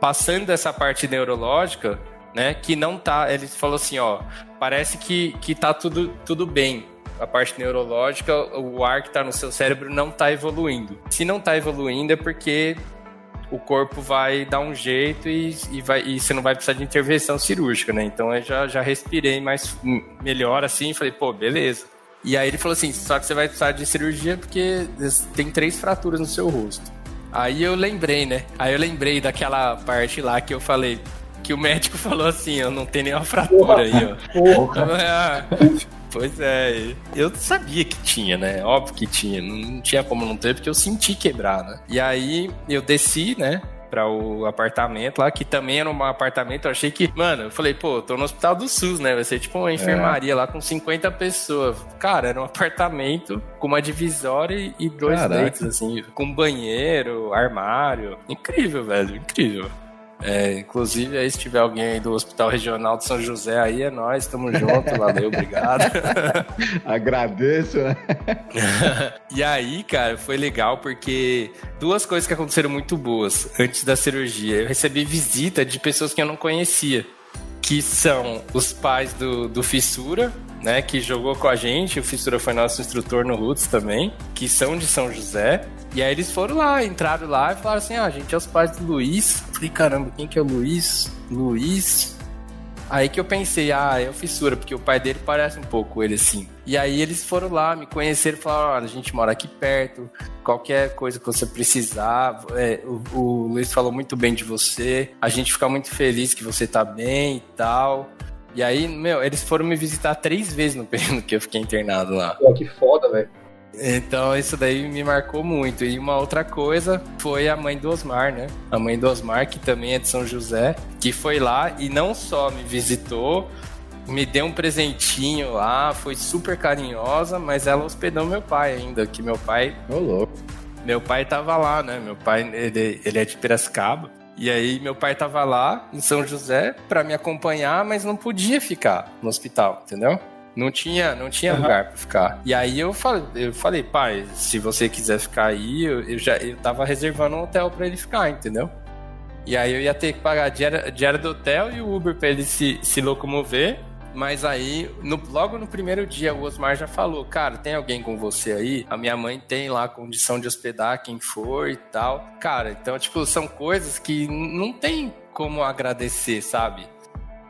Passando dessa parte neurológica, né? Que não tá. Ele falou assim, ó. Parece que, que tá tudo, tudo bem. A parte neurológica, o ar que tá no seu cérebro não tá evoluindo. Se não tá evoluindo é porque o corpo vai dar um jeito e, e, vai, e você não vai precisar de intervenção cirúrgica, né? Então eu já, já respirei mais melhor assim falei, pô, beleza. E aí ele falou assim: só que você vai precisar de cirurgia porque tem três fraturas no seu rosto. Aí eu lembrei, né? Aí eu lembrei daquela parte lá que eu falei. Que o médico falou assim: eu não tenho nenhuma fratura aí, ó. Ah, pois é, eu sabia que tinha, né? Óbvio que tinha. Não tinha como não ter, porque eu senti quebrar, né? E aí eu desci, né? Para o apartamento lá, que também era um apartamento. Eu achei que, mano, eu falei, pô, tô no hospital do SUS, né? Vai ser tipo uma enfermaria é. lá com 50 pessoas. Cara, era um apartamento com uma divisória e dois Caraca. leitos, assim, com banheiro, armário. Incrível, velho, incrível. É, inclusive, aí se tiver alguém aí do Hospital Regional de São José aí, é nós, tamo junto, valeu, obrigado. Agradeço. Né? e aí, cara, foi legal porque duas coisas que aconteceram muito boas antes da cirurgia. Eu recebi visita de pessoas que eu não conhecia, que são os pais do, do Fissura, né, que jogou com a gente, o Fissura foi nosso instrutor no Roots também, que são de São José, e aí eles foram lá, entraram lá e falaram assim: ah, a gente é os pais do Luiz. Falei, caramba, quem que é o Luiz? Luiz? Aí que eu pensei, ah, é Fissura, porque o pai dele parece um pouco ele assim. E aí eles foram lá, me conheceram falaram: olha, a gente mora aqui perto, qualquer coisa que você precisar. É, o, o Luiz falou muito bem de você, a gente fica muito feliz que você tá bem e tal. E aí, meu, eles foram me visitar três vezes no período que eu fiquei internado lá. Pô, que foda, velho. Então isso daí me marcou muito. E uma outra coisa foi a mãe do Osmar, né? A mãe do Osmar, que também é de São José, que foi lá e não só me visitou, me deu um presentinho lá, foi super carinhosa, mas ela hospedou meu pai ainda, que meu pai. Ô, louco. Meu pai tava lá, né? Meu pai, ele, ele é de Piracicaba. E aí meu pai tava lá em São José para me acompanhar, mas não podia ficar no hospital, entendeu? Não tinha, não tinha uhum. lugar para ficar. E aí eu falei, eu falei, pai, se você quiser ficar aí, eu, eu já eu tava reservando um hotel para ele ficar, entendeu? E aí eu ia ter que pagar a diária, diária do hotel e o Uber para ele se, se locomover. Mas aí, no, logo no primeiro dia, o Osmar já falou: Cara, tem alguém com você aí? A minha mãe tem lá condição de hospedar quem for e tal. Cara, então, tipo, são coisas que não tem como agradecer, sabe?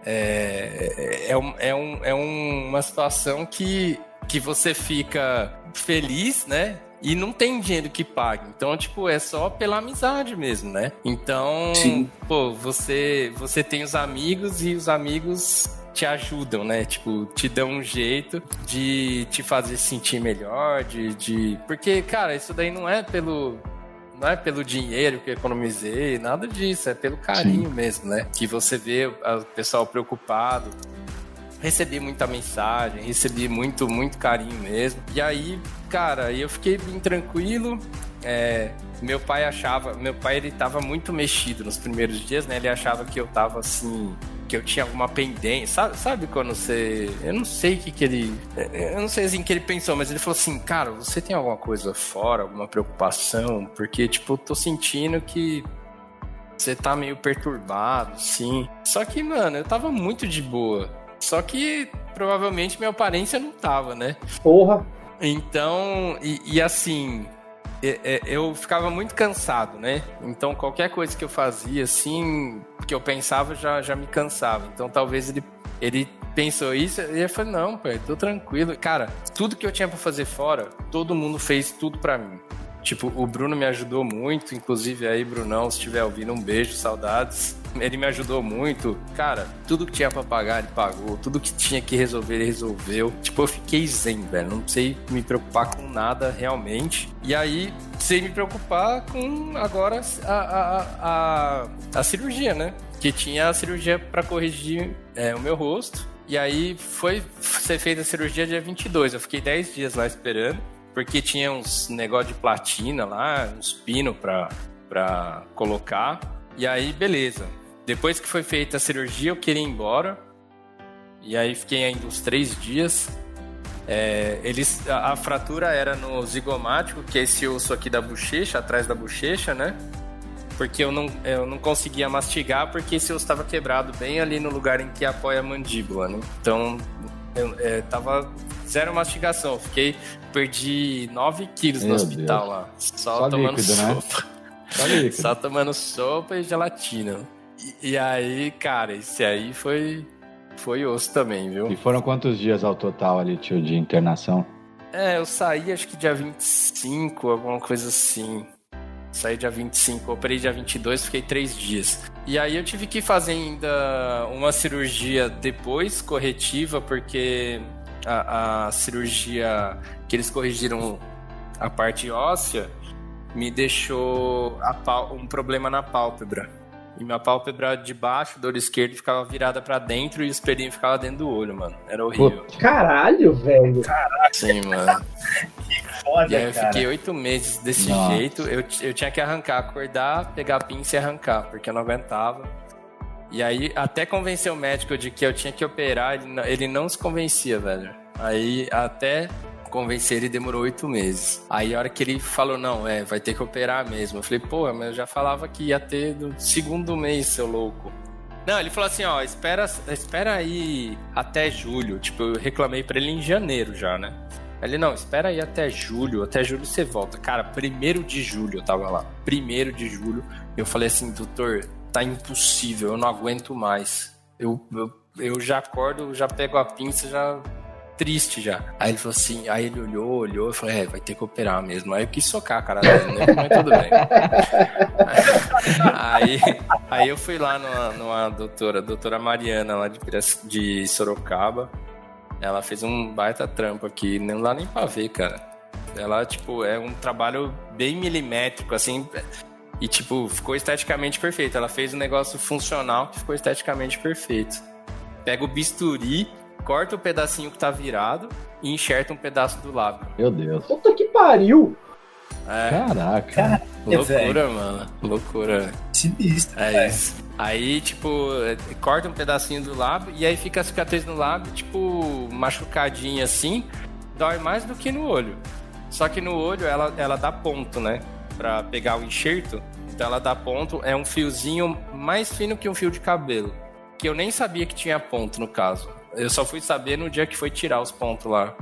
É, é, é, um, é, um, é uma situação que, que você fica feliz, né? E não tem dinheiro que pague. Então, tipo, é só pela amizade mesmo, né? Então, Sim. pô, você, você tem os amigos e os amigos te ajudam, né? Tipo, te dão um jeito de te fazer sentir melhor, de, de... Porque, cara, isso daí não é pelo não é pelo dinheiro que eu economizei, nada disso, é pelo carinho Sim. mesmo, né? Que você vê o pessoal preocupado. Recebi muita mensagem, recebi muito, muito carinho mesmo. E aí, cara, eu fiquei bem tranquilo. É, meu pai achava, meu pai ele tava muito mexido nos primeiros dias, né? Ele achava que eu tava assim, que eu tinha alguma pendência. Sabe, sabe quando você. Eu não sei o que, que ele. Eu não sei assim que ele pensou, mas ele falou assim: Cara, você tem alguma coisa fora, alguma preocupação? Porque, tipo, eu tô sentindo que você tá meio perturbado, sim. Só que, mano, eu tava muito de boa. Só que provavelmente minha aparência não tava, né? Porra! Então, e, e assim, eu ficava muito cansado, né? Então qualquer coisa que eu fazia, assim, que eu pensava já, já me cansava. Então talvez ele, ele pensou isso e eu falei, não, pai, tô tranquilo. Cara, tudo que eu tinha para fazer fora, todo mundo fez tudo para mim. Tipo, o Bruno me ajudou muito, inclusive aí, Brunão, se estiver ouvindo, um beijo, saudades. Ele me ajudou muito. Cara, tudo que tinha pra pagar, ele pagou. Tudo que tinha que resolver, ele resolveu. Tipo, eu fiquei zen, velho. Não sei me preocupar com nada realmente. E aí, sem me preocupar com agora a, a, a, a cirurgia, né? Que tinha a cirurgia para corrigir é, o meu rosto. E aí foi ser feita a cirurgia dia 22. Eu fiquei 10 dias lá esperando porque tinha uns negócio de platina lá, uns pino pra, pra colocar. E aí, beleza. Depois que foi feita a cirurgia, eu queria ir embora. E aí fiquei ainda uns três dias. É, eles, a, a, fratura era no zigomático, que é esse osso aqui da bochecha, atrás da bochecha, né? Porque eu não, eu não conseguia mastigar, porque esse osso estava quebrado bem ali no lugar em que apoia a mandíbula, né? Então, eu, é, tava zero mastigação. Fiquei, perdi 9 quilos Meu no hospital Deus. lá. Só, só tomando líquido, né? sopa. Né? Só, só tomando sopa e gelatina. E, e, aí, cara, esse aí foi, foi osso também, viu? E foram quantos dias ao total ali, tio, de internação? É, eu saí acho que dia 25, alguma coisa assim. Saí dia 25, operei dia 22, fiquei três dias. E aí eu tive que fazer ainda uma cirurgia depois, corretiva, porque a, a cirurgia que eles corrigiram a parte óssea me deixou um problema na pálpebra. E minha pálpebra de baixo, do olho esquerdo, ficava virada para dentro e o espelhinho ficava dentro do olho, mano. Era horrível. Caralho, velho. Caraca. Sim, mano. que foda, e aí eu cara. fiquei oito meses desse Nossa. jeito. Eu, eu tinha que arrancar, acordar, pegar a pinça e arrancar, porque eu não aguentava. E aí, até convencer o médico de que eu tinha que operar, ele não, ele não se convencia, velho. Aí, até convencer ele demorou oito meses. Aí a hora que ele falou, não, é, vai ter que operar mesmo. Eu falei, pô, mas eu já falava que ia ter no segundo mês, seu louco. Não, ele falou assim, ó, espera, espera aí até julho. Tipo, eu reclamei para ele em janeiro já, né? Ele, não, espera aí até julho, até julho você volta. Cara, primeiro de julho eu tava lá. Primeiro de julho, eu falei assim, doutor, tá impossível, eu não aguento mais. Eu, eu, eu já acordo, já pego a pinça, já triste já. Aí ele falou assim, aí ele olhou, olhou e falou, é, vai ter que operar mesmo. Aí eu quis socar a cara dele, né? Mas tudo bem. aí, aí eu fui lá numa, numa doutora, doutora Mariana, lá de, de Sorocaba. Ela fez um baita trampo aqui, não dá nem pra ver, cara. Ela, tipo, é um trabalho bem milimétrico, assim. E, tipo, ficou esteticamente perfeito. Ela fez um negócio funcional que ficou esteticamente perfeito. Pega o bisturi, corta o pedacinho que tá virado e enxerta um pedaço do lábio. Meu Deus. Puta que pariu! É, Caraca. loucura, mano. Loucura. Sinistro. É isso. Aí, tipo, é, corta um pedacinho do lábio e aí fica a cicatriz no lábio, tipo, machucadinha assim. Dói mais do que no olho. Só que no olho ela, ela dá ponto, né? Pra pegar o enxerto. Então ela dá ponto, é um fiozinho mais fino que um fio de cabelo. Que eu nem sabia que tinha ponto no caso. Eu só fui saber no dia que foi tirar os pontos lá.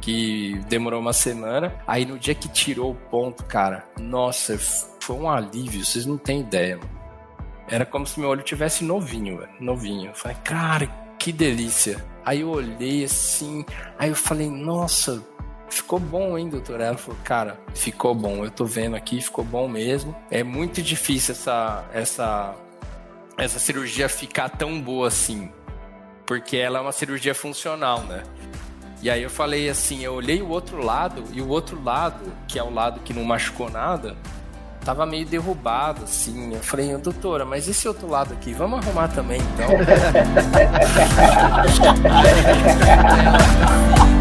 Que demorou uma semana. Aí no dia que tirou o ponto, cara, nossa, foi um alívio, vocês não têm ideia, mano. Era como se meu olho tivesse novinho, velho. Novinho. Eu falei, cara, que delícia. Aí eu olhei assim, aí eu falei, nossa, ficou bom, hein, doutor? Ela falou, cara, ficou bom. Eu tô vendo aqui, ficou bom mesmo. É muito difícil essa, essa, essa cirurgia ficar tão boa assim. Porque ela é uma cirurgia funcional, né? E aí eu falei assim, eu olhei o outro lado, e o outro lado, que é o lado que não machucou nada, tava meio derrubado, assim. Eu falei, doutora, mas esse outro lado aqui, vamos arrumar também, então?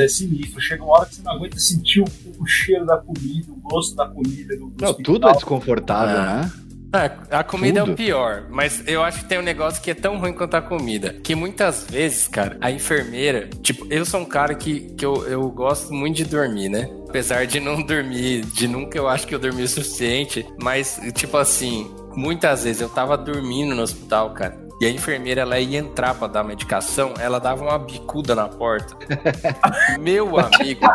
é sinistro. Chega uma hora que você não aguenta sentir o, o cheiro da comida, o gosto da comida. Do, do Não, hospital. tudo é desconfortável, É. né? É, a comida é Tudo. o pior, mas eu acho que tem um negócio que é tão ruim quanto a comida. Que muitas vezes, cara, a enfermeira. Tipo, eu sou um cara que, que eu, eu gosto muito de dormir, né? Apesar de não dormir, de nunca eu acho que eu dormi o suficiente. Mas, tipo assim, muitas vezes eu tava dormindo no hospital, cara. E a enfermeira, ela ia entrar pra dar medicação, ela dava uma bicuda na porta. Meu amigo.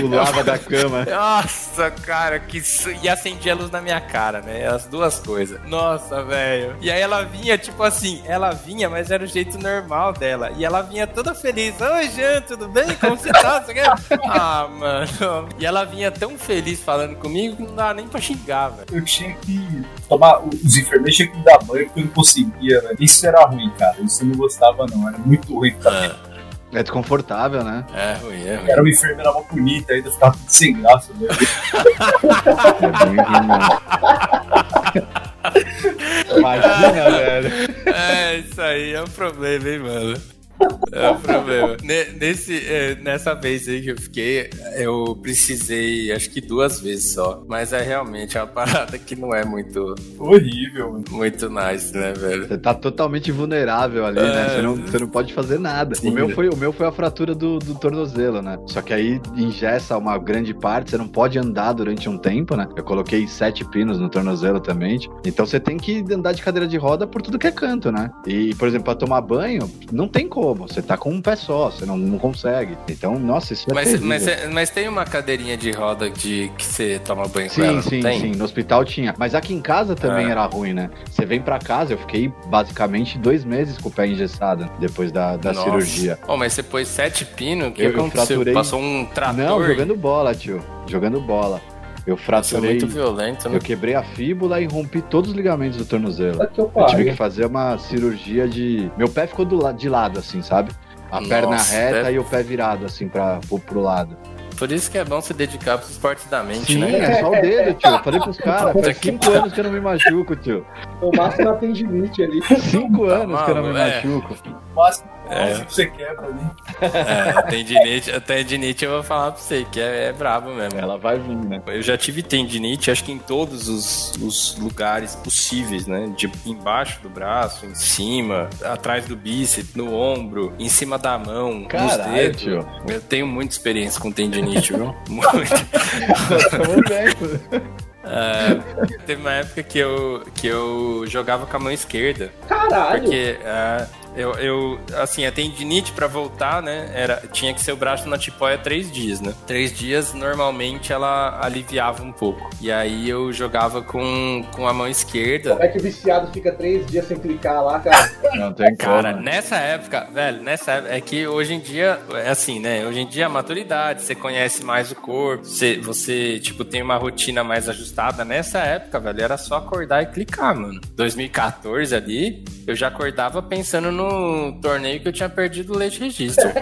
Pulava da cama. Nossa, cara, que. su- E acendia a luz na minha cara, né? As duas coisas. Nossa, velho. E aí ela vinha, tipo assim, ela vinha, mas era o jeito normal dela. E ela vinha toda feliz. Oi, Jean, tudo bem? Como você tá? Você quer? Ah, mano. E ela vinha tão feliz falando comigo que não dava nem pra xingar, velho. Eu tinha que tomar. Os enfermeiros tinham que me dar banho porque eu não conseguia, velho. Isso era ruim, cara. Isso eu não gostava, não. Era muito ruim. Cara. É desconfortável, né? É ruim, é ruim. Era uma enfermeira mó bonita, ainda ficava tudo sem graça, velho. É bem ruim, né? Imagina, velho. É, isso aí é um problema, hein, mano. É um problema. Ne- Nesse, é, nessa vez aí que eu fiquei, eu precisei, acho que duas vezes só. Mas é realmente uma parada que não é muito, Horrível, mano. muito nice, né, velho? Você tá totalmente vulnerável ali, né? É. Você não, você não pode fazer nada. Sim. O meu, foi, o meu foi a fratura do, do tornozelo, né? Só que aí ingessa uma grande parte, você não pode andar durante um tempo, né? Eu coloquei sete pinos no tornozelo também. Então você tem que andar de cadeira de roda por tudo que é canto, né? E, por exemplo, pra tomar banho, não tem como. Você tá com um pé só, você não, não consegue. Então, nossa, isso é Mas, terrível. mas, é- mas tem uma cadeirinha de roda de que você toma banho com Sim, ela, não sim, sim. No hospital tinha. Mas aqui em casa também Ah. era ruim, né? Você vem pra casa, eu fiquei basicamente dois meses com o pé engessado depois da, da Nossa. cirurgia. Oh, mas você pôs sete pinos? O que Eu- eu aconteceu? fraturei- Passou um trator? Não, jogando bola, tio. Jogando bola. Eu Isso é fraturei. muito violento, né? Eu quebrei a fíbula e rompi todos os ligamentos do tornozelo. Que eu Eu tive que fazer uma cirurgia de. Meu pé ficou do la- de lado, assim, sabe? A Nossa, perna reta deve- e o pé virado, assim, pra, pro, pro lado. Por isso que é bom se dedicar pros esportes da mente, Sim, né? é só o dedo, tio. Eu falei pros caras, faz que cinco anos que eu não me machuco, tio. O máximo tem limite ali. Cinco Tá anos que eu não me é. machuco. O máximo É. que você quebra ali. É, tendinite, tendinite eu vou falar pra você, que é, é brabo mesmo. Ela vai vir, né? Eu já tive tendinite, acho que em todos os, os lugares possíveis, né? De embaixo do braço, em cima, atrás do bíceps, no ombro, em cima da mão, nos Caralho, dedos. tio. Eu tenho muita experiência com tendinite, viu? Muito. É, teve uma época que eu, que eu jogava com a mão esquerda. Caralho. Porque é, Eu, eu, assim, a tendinite para voltar, né, era, tinha que ser o braço na tipóia três dias, né? Três dias, normalmente, ela aliviava um pouco. E aí eu jogava com, com a mão esquerda. Como é que o viciado fica três dias sem clicar lá, cara? Não tem Cara, como. nessa época, velho, nessa época, é que hoje em dia, é assim, né? Hoje em dia a maturidade, você conhece mais o corpo, você, você, tipo, tem uma rotina mais ajustada. Nessa época, velho, era só acordar e clicar, mano. 2014 ali, eu já acordava pensando no torneio que eu tinha perdido o leite registro.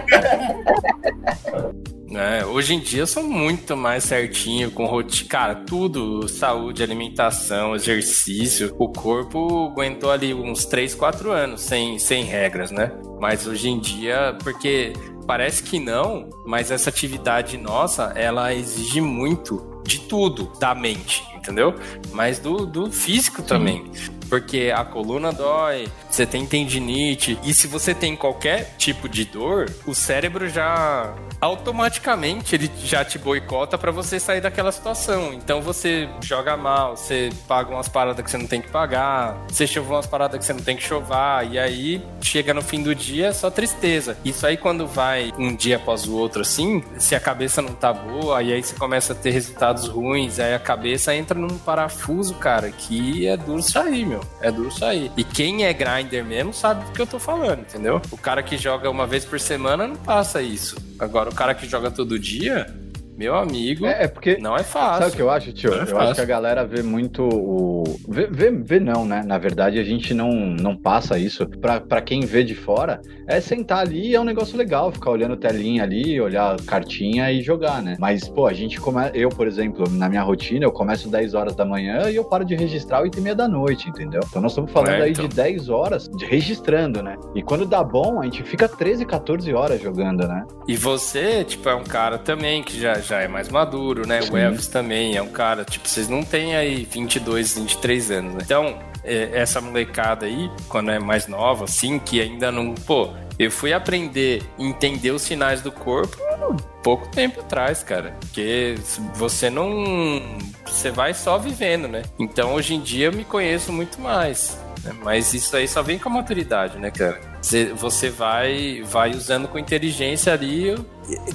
né? Hoje em dia eu sou muito mais certinho, com rotina, cara, tudo, saúde, alimentação, exercício. O corpo aguentou ali uns 3, 4 anos sem, sem regras, né? Mas hoje em dia, porque parece que não, mas essa atividade nossa, ela exige muito de tudo da mente, entendeu? Mas do, do físico também. Porque a coluna dói, você tem tendinite, e se você tem qualquer tipo de dor, o cérebro já automaticamente ele já te boicota para você sair daquela situação. Então você joga mal, você paga umas paradas que você não tem que pagar, você chova umas paradas que você não tem que chovar, e aí chega no fim do dia é só tristeza. Isso aí quando vai um dia após o outro assim, se a cabeça não tá boa, e aí você começa a ter resultados ruins, aí a cabeça entra num parafuso, cara, que é duro sair, meu. É duro sair. E quem é grinder mesmo sabe do que eu tô falando, entendeu? O cara que joga uma vez por semana não passa isso. Agora, o cara que joga todo dia, meu amigo, É, é porque. não é fácil. Sabe o que eu acho, tio? É eu fácil. acho que a galera vê muito o. Vê, vê, vê não, né? Na verdade, a gente não, não passa isso. Pra, pra quem vê de fora, é sentar ali e é um negócio legal, ficar olhando telinha ali, olhar cartinha e jogar, né? Mas, pô, a gente começa. Eu, por exemplo, na minha rotina, eu começo 10 horas da manhã e eu paro de registrar 8 e meia da noite, entendeu? Então nós estamos falando É, aí então. de 10 horas de registrando, né? E quando dá bom, a gente fica 13, 14 horas jogando, né? E você, tipo, é um cara também que já, já é mais maduro, né? Sim. O Elvis também é um cara, tipo, vocês não têm aí 22, 23 anos, né? Então, é, essa molecada aí, quando é mais nova, assim, que ainda não. Pô, eu fui aprender, entender os sinais do corpo pouco tempo atrás, cara. Porque você não. Você vai só vivendo, né? Então hoje em dia eu me conheço muito mais. né? Mas isso aí só vem com a maturidade, né, cara? Você- vai, vai usando com inteligência ali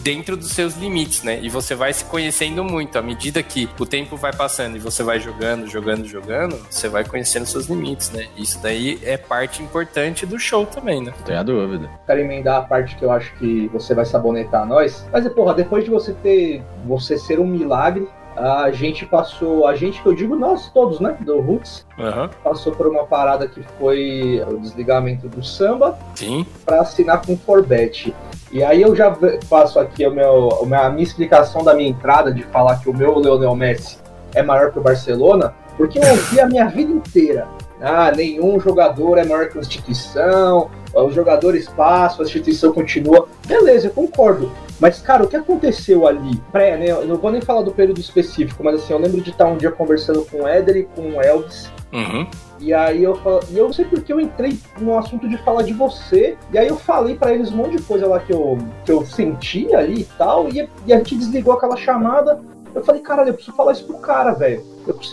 dentro dos seus limites, né? E você vai se conhecendo muito. À medida que o tempo vai passando e você vai jogando, jogando, jogando, você vai conhecendo seus limites, né? Isso daí é parte importante do show também, né? Não tenha dúvida. quero emendar a parte que eu acho que você vai sabonetar nós. Mas, porra, depois de você ter. Você ser um milagre, a gente passou. A gente que eu digo nós todos, né? Do Roots, Aham. passou por uma parada que foi o desligamento do samba Sim. para assinar com o Forbet. E aí eu já faço aqui o meu- a minha explicação da minha entrada de falar que o meu Leonel Messi é maior que o Barcelona, porque eu ouvi a minha vida inteira. Ah, nenhum jogador é maior que a instituição, os jogadores passam, a instituição continua. Beleza, eu concordo. Mas, cara, o que aconteceu ali? Pré, né? Eu não vou nem falar do período específico, mas assim, eu lembro de estar um dia conversando com o Éder e com o Elvis. Uhum. E aí eu falo, e eu não sei porque eu entrei no assunto de falar de você, e aí eu falei pra eles um monte de coisa lá que eu, que eu senti ali e tal, e, e a gente desligou aquela chamada. Eu falei, caralho, eu preciso falar isso pro cara, velho.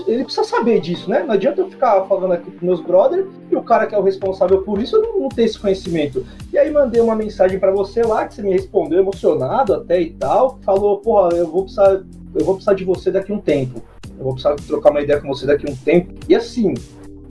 Ele precisa saber disso, né? Não adianta eu ficar falando aqui pros meus brothers e o cara que é o responsável por isso não, não ter esse conhecimento. E aí mandei uma mensagem pra você lá, que você me respondeu emocionado até e tal. Falou, porra, eu vou precisar, eu vou precisar de você daqui um tempo. Eu vou precisar trocar uma ideia com você daqui um tempo. E assim,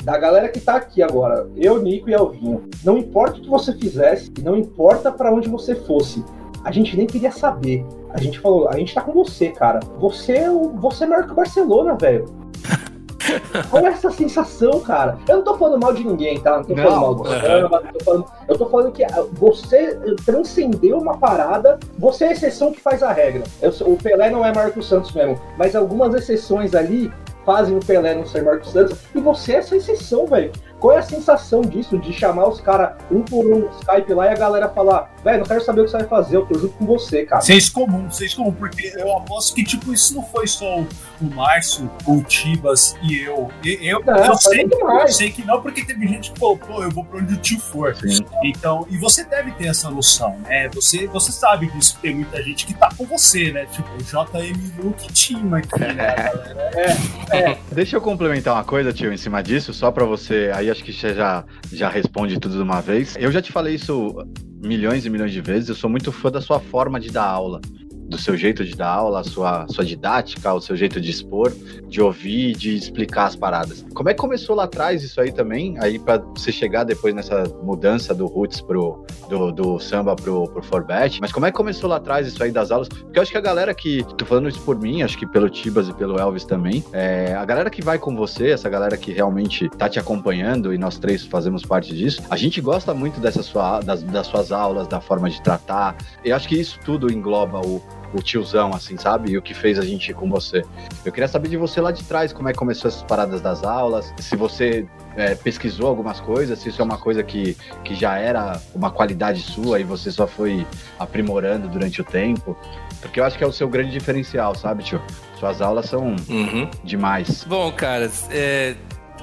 da galera que tá aqui agora, eu, Nico e Alvinho, não importa o que você fizesse, não importa pra onde você fosse, a gente nem queria saber. A gente falou, a gente tá com você, cara. Você é, o, você é maior que o Barcelona, velho. Qual é essa sensação, cara? Eu não tô falando mal de ninguém, tá? Não tô Não, falando mal do não tô falando. Eu tô falando que ah, você transcendeu uma parada, você é a exceção que faz a regra. Eu sou- o Pelé não é maior que o Santos mesmo, mas algumas exceções ali fazem o Pelé não ser maior que o Santos, e você é essa exceção, velho. Qual é a sensação disso, de chamar os caras um por um no Skype lá e a galera falar, velho, não quero saber o que você vai fazer, eu tô junto com você, cara. Senso comum, senso comum, porque eu aposto que, tipo, isso não foi só o, o Márcio, o Tibas e eu. E- Eu, Não, eu, sei, eu sei que não, porque teve gente que falou, pô, eu vou pra onde o tio for. Sim. Então, e você deve ter essa noção, né? Você, você sabe disso, que tem muita gente que tá com você, né? Tipo, o JM Luke Team aqui, né, galera? Deixa eu complementar uma coisa, tio, em cima disso, só pra você. Aí aí acho que você já, já responde tudo de uma vez. Eu já te falei isso milhões e milhões de vezes, eu sou muito fã da sua forma de dar aula do seu jeito de dar aula, a sua, sua didática, o seu jeito de expor, de ouvir, de explicar as paradas. Como é que começou lá atrás isso aí também? Aí para você chegar depois nessa mudança do roots pro do, do samba pro, pro forbet, mas como é que começou lá atrás isso aí das aulas? Porque eu acho que a galera que tô falando isso por mim, acho que pelo Tibas e pelo Elvis também, é, a galera que vai com você, essa galera que realmente tá te acompanhando e nós três fazemos parte disso, a gente gosta muito dessa sua das, das suas aulas, da forma de tratar. Eu acho que isso tudo engloba o o tiozão, assim, sabe? E o que fez a gente com você. Eu queria saber de você lá de trás, como é que começou essas paradas das aulas, se você é, pesquisou algumas coisas, se isso é uma coisa que, que já era uma qualidade sua e você só foi aprimorando durante o tempo. Porque eu acho que é o seu grande diferencial, sabe, tio? Suas aulas são uhum. demais. Bom, cara, é,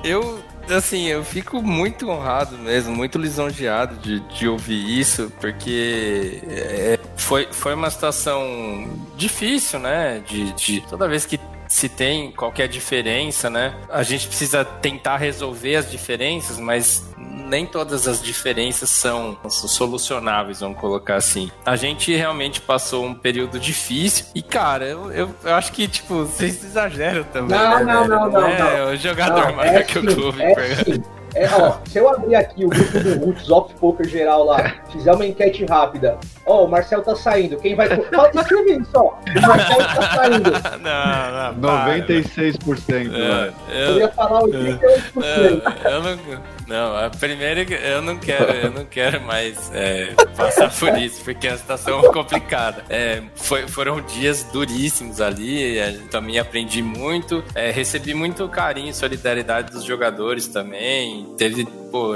eu assim, eu fico muito honrado mesmo, muito lisonjeado de, de ouvir isso, porque é, foi, foi uma situação difícil, né? De, de toda vez que se tem qualquer diferença, né? A gente precisa tentar resolver as diferenças, mas nem todas as diferenças são solucionáveis, vamos colocar assim. A gente realmente passou um período difícil e, cara, eu, eu, eu acho que, tipo, vocês exageram também. Não, né, não, não, não, é, não, O jogador não, maior é que o clube. É é, ó, se eu abrir aqui o grupo do Roots Off Poker geral lá, fizer uma enquete rápida, ó, o Marcel tá saindo, quem vai. Pode escrever isso, ó. O Marcel tá saindo. Não, não. 96%. É, eu, eu ia falar 88%. Eu, eu não. Não, a primeira eu não quero, eu não quero mais é, passar por isso, porque a situação é complicada. É, foi, foram dias duríssimos ali, é, também aprendi muito, é, recebi muito carinho e solidariedade dos jogadores também. Teve, pô,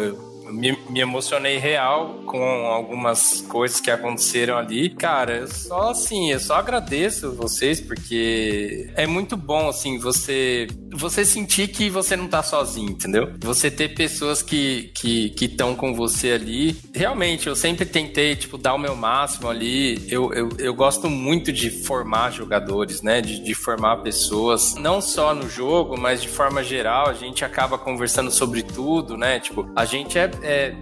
me, me, emocionei real com algumas coisas que aconteceram ali. Cara, eu só assim, eu só agradeço vocês porque é muito bom assim você você sentir que você não tá sozinho, entendeu? Você ter pessoas que que estão com você ali. Realmente, eu sempre tentei tipo dar o meu máximo ali. Eu, eu, eu gosto muito de formar jogadores, né? De, de formar pessoas, não só no jogo, mas de forma geral. A gente acaba conversando sobre tudo, né? Tipo, a gente é é,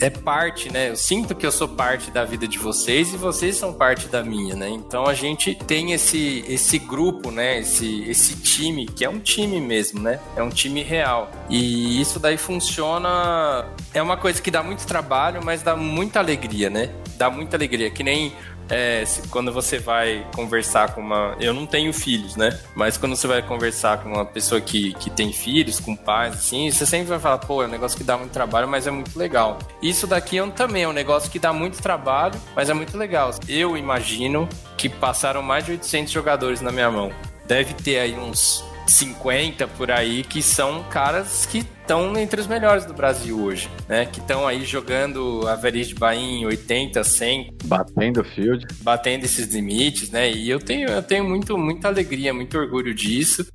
é parte, né? Eu sinto que eu sou parte da vida de vocês e vocês são parte da minha, né? Então a gente tem esse, esse grupo, né? Esse, esse time, que é um time mesmo, né? É um time real. E isso daí funciona. É uma coisa que dá muito trabalho, mas dá muita alegria, né? Dá muita alegria. Que nem é, quando você vai conversar com uma. Eu não tenho filhos, né? Mas quando você vai conversar com uma pessoa que, que tem filhos, com pais, assim, você sempre vai falar, pô, é um negócio que dá muito trabalho, mas é muito legal. Isso daqui é um, também é um negócio que dá muito trabalho, mas é muito legal. Eu imagino que passaram mais de 800 jogadores na minha mão. Deve ter aí uns 50 por aí que são caras que estão entre os melhores do Brasil hoje, né? Que estão aí jogando Average de Bahia 80, 100. Batendo field. Batendo esses limites, né? E eu tenho, eu tenho muito, muita alegria, muito orgulho disso.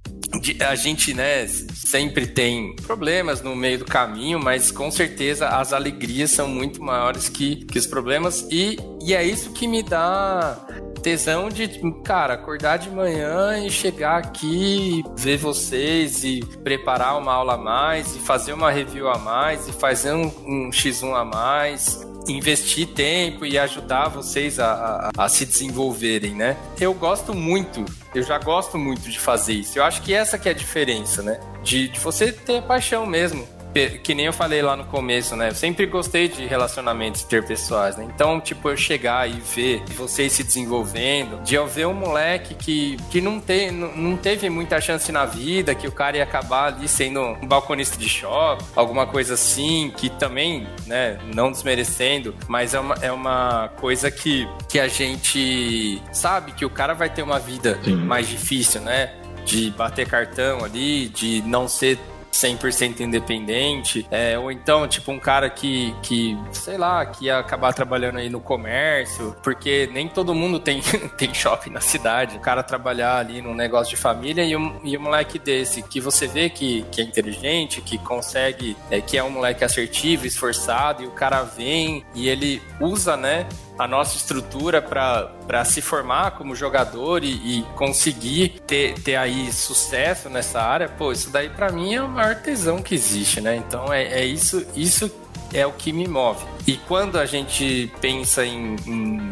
A gente, né, sempre tem problemas no meio do caminho, mas com certeza as alegrias são muito maiores que, que os problemas. E, e é isso que me dá tesão de, cara, acordar de manhã e chegar aqui, ver vocês e preparar uma aula a mais e fazer uma review a mais e fazer um, um X1 a mais investir tempo e ajudar vocês a, a, a, se desenvolverem, né? Eu gosto muito, eu já gosto muito de fazer isso. Eu acho que essa que é a diferença, né? De, de você ter paixão mesmo que nem eu falei lá no começo, né? Eu sempre gostei de relacionamentos interpessoais, né? Então, tipo, eu chegar e ver vocês se desenvolvendo, de eu ver um moleque que, que não, te, não, não teve muita chance na vida, que o cara ia acabar ali sendo um balconista de shopping, alguma coisa assim, que também, né, não desmerecendo, mas é uma, é uma coisa que, que a gente sabe que o cara vai ter uma vida Sim. mais difícil, né? De bater cartão ali, de não ser 100% independente, é, ou então, tipo, um cara que, que, sei lá, que ia acabar trabalhando aí no comércio, porque nem todo mundo tem, tem shopping na cidade. O cara trabalhar ali num negócio de família e um, e um moleque desse, que você vê que, que é inteligente, que consegue, é, que é um moleque assertivo, esforçado, e o cara vem e ele usa, né, a nossa estrutura para se formar como jogador e, e, conseguir ter, ter aí sucesso nessa área, pô, isso daí para mim é o maior tesão que existe, né? Então é, é isso, isso é o que me move. E quando a gente pensa em, em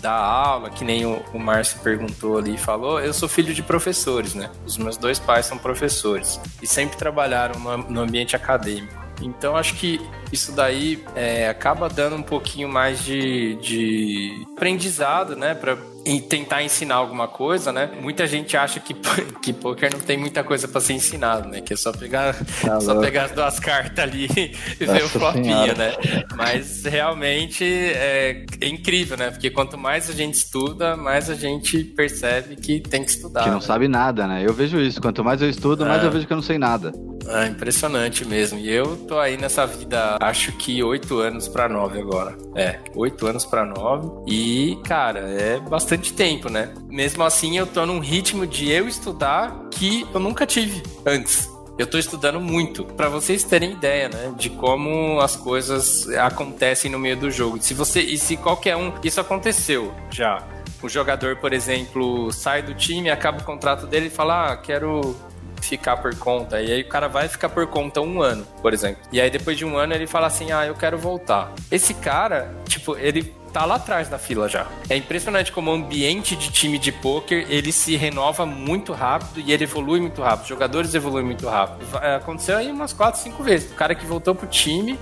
dar aula, que nem o, o Márcio perguntou ali e falou, eu sou filho de professores, né? Os meus dois pais são professores e sempre trabalharam no, no ambiente acadêmico. Então acho que isso daí é, acaba dando um pouquinho mais de, de aprendizado, né? Pra e tentar ensinar alguma coisa, né? Muita gente acha que, que poker não tem muita coisa para ser ensinado, né? Que é só pegar, tá só pegar as duas cartas ali e ver o flopinho, né? Mas realmente é, é, incrível, né? Porque quanto mais a gente estuda, mais a gente percebe que tem que estudar. Que não né? sabe nada, né? Eu vejo isso. Quanto mais eu estudo, mais é. eu vejo que eu não sei nada. É impressionante mesmo. E eu tô aí nessa vida, acho que oito anos para nove agora. É, oito anos para nove. E, cara, é bastante tempo, né? Mesmo assim, eu tô num ritmo de eu estudar que eu nunca tive antes. Eu tô estudando muito, para vocês terem ideia, né, de como as coisas acontecem no meio do jogo. Se você e se qualquer um, isso aconteceu já. O jogador, por exemplo, sai do time, acaba o contrato dele e fala: "Ah, quero ficar por conta. E aí o cara vai ficar por conta um ano, por exemplo. E aí depois de um ano ele fala assim: ah, eu quero voltar. Esse cara, tipo, ele tá lá atrás da fila já. É impressionante como o ambiente de time de poker ele se renova muito rápido e ele evolui muito rápido. Os jogadores evoluem muito rápido. Aconteceu aí umas 4, 5 vezes. O cara que voltou pro time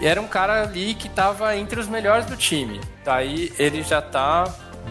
era um cara ali que tava entre os melhores do time. Daí ele já tá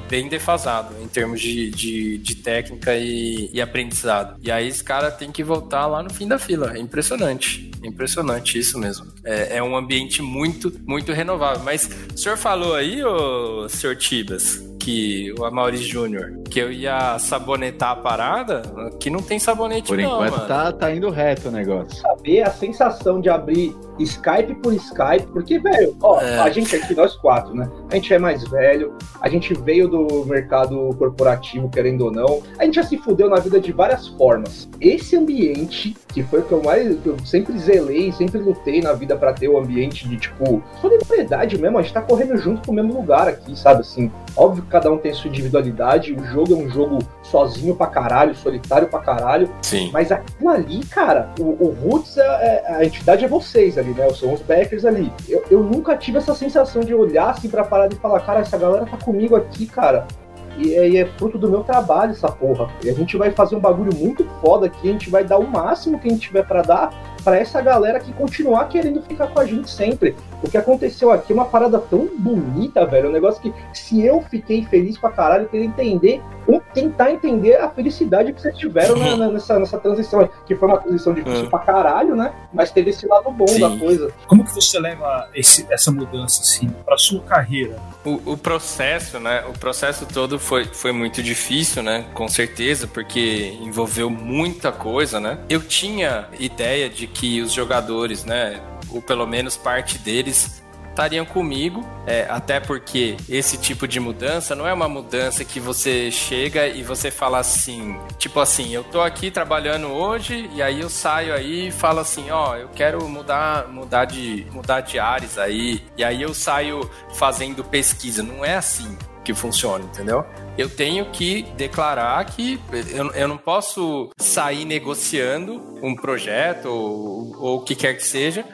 bem defasado em termos de, de, de técnica e, e, aprendizado. E aí esse cara tem que voltar lá no fim da fila. É impressionante. É impressionante isso mesmo. É, é um ambiente muito, muito renovável. Mas o senhor falou aí, ô senhor Tibas, que o Amaury Júnior, que eu ia sabonetar a parada, que não tem sabonete Por não, enquanto tá, tá indo reto o negócio. Saber a sensação de abrir Skype por Skype, porque, velho, ó, é. a gente aqui, nós quatro, né? A gente é mais velho, a gente veio do mercado corporativo, querendo ou não, a gente já se fudeu na vida de várias formas. Esse ambiente, que foi o que eu mais, que eu sempre zelei, sempre lutei na vida para ter o ambiente de, tipo, solidariedade mesmo, a gente tá correndo junto pro mesmo lugar aqui, sabe, assim. Óbvio que cada um tem sua individualidade, o jogo é um jogo sozinho pra caralho, solitário pra caralho, Sim. mas aquilo ali, cara, o, o Roots, é, é, a entidade é vocês, ali, né? São os backers ali. Eu, eu nunca tive essa sensação de olhar assim pra parada e falar, cara, essa galera tá comigo aqui, cara. E é, e é, fruto do meu trabalho essa porra. E a gente vai fazer um bagulho muito foda aqui, a gente vai dar o máximo que a gente tiver para dar para essa galera que continuar querendo ficar com a gente sempre. O que aconteceu aqui é uma parada tão bonita, velho. Um negócio que, se eu fiquei feliz pra caralho, eu queria entender, ou tentar entender a felicidade que vocês tiveram na, na, nessa, nessa transição, que foi uma transição difícil uhum. pra caralho, né? Mas teve esse lado bom Sim. da coisa. Como que você leva esse, essa mudança, assim, pra sua carreira? O, o, processo, né? O processo todo foi, foi muito difícil, né? Com certeza, porque envolveu muita coisa, né? Eu tinha ideia de que os jogadores, né? Ou pelo menos parte deles estariam comigo, é, até porque esse tipo de mudança não é uma mudança que você chega e você fala assim, tipo assim, eu tô aqui trabalhando hoje e aí eu saio aí e falo assim, ó, eu quero mudar, mudar de, mudar de áreas aí e aí eu saio fazendo pesquisa. Não é assim que funciona, entendeu? Eu tenho que declarar que eu, eu não posso sair negociando um projeto ou, ou o que quer que seja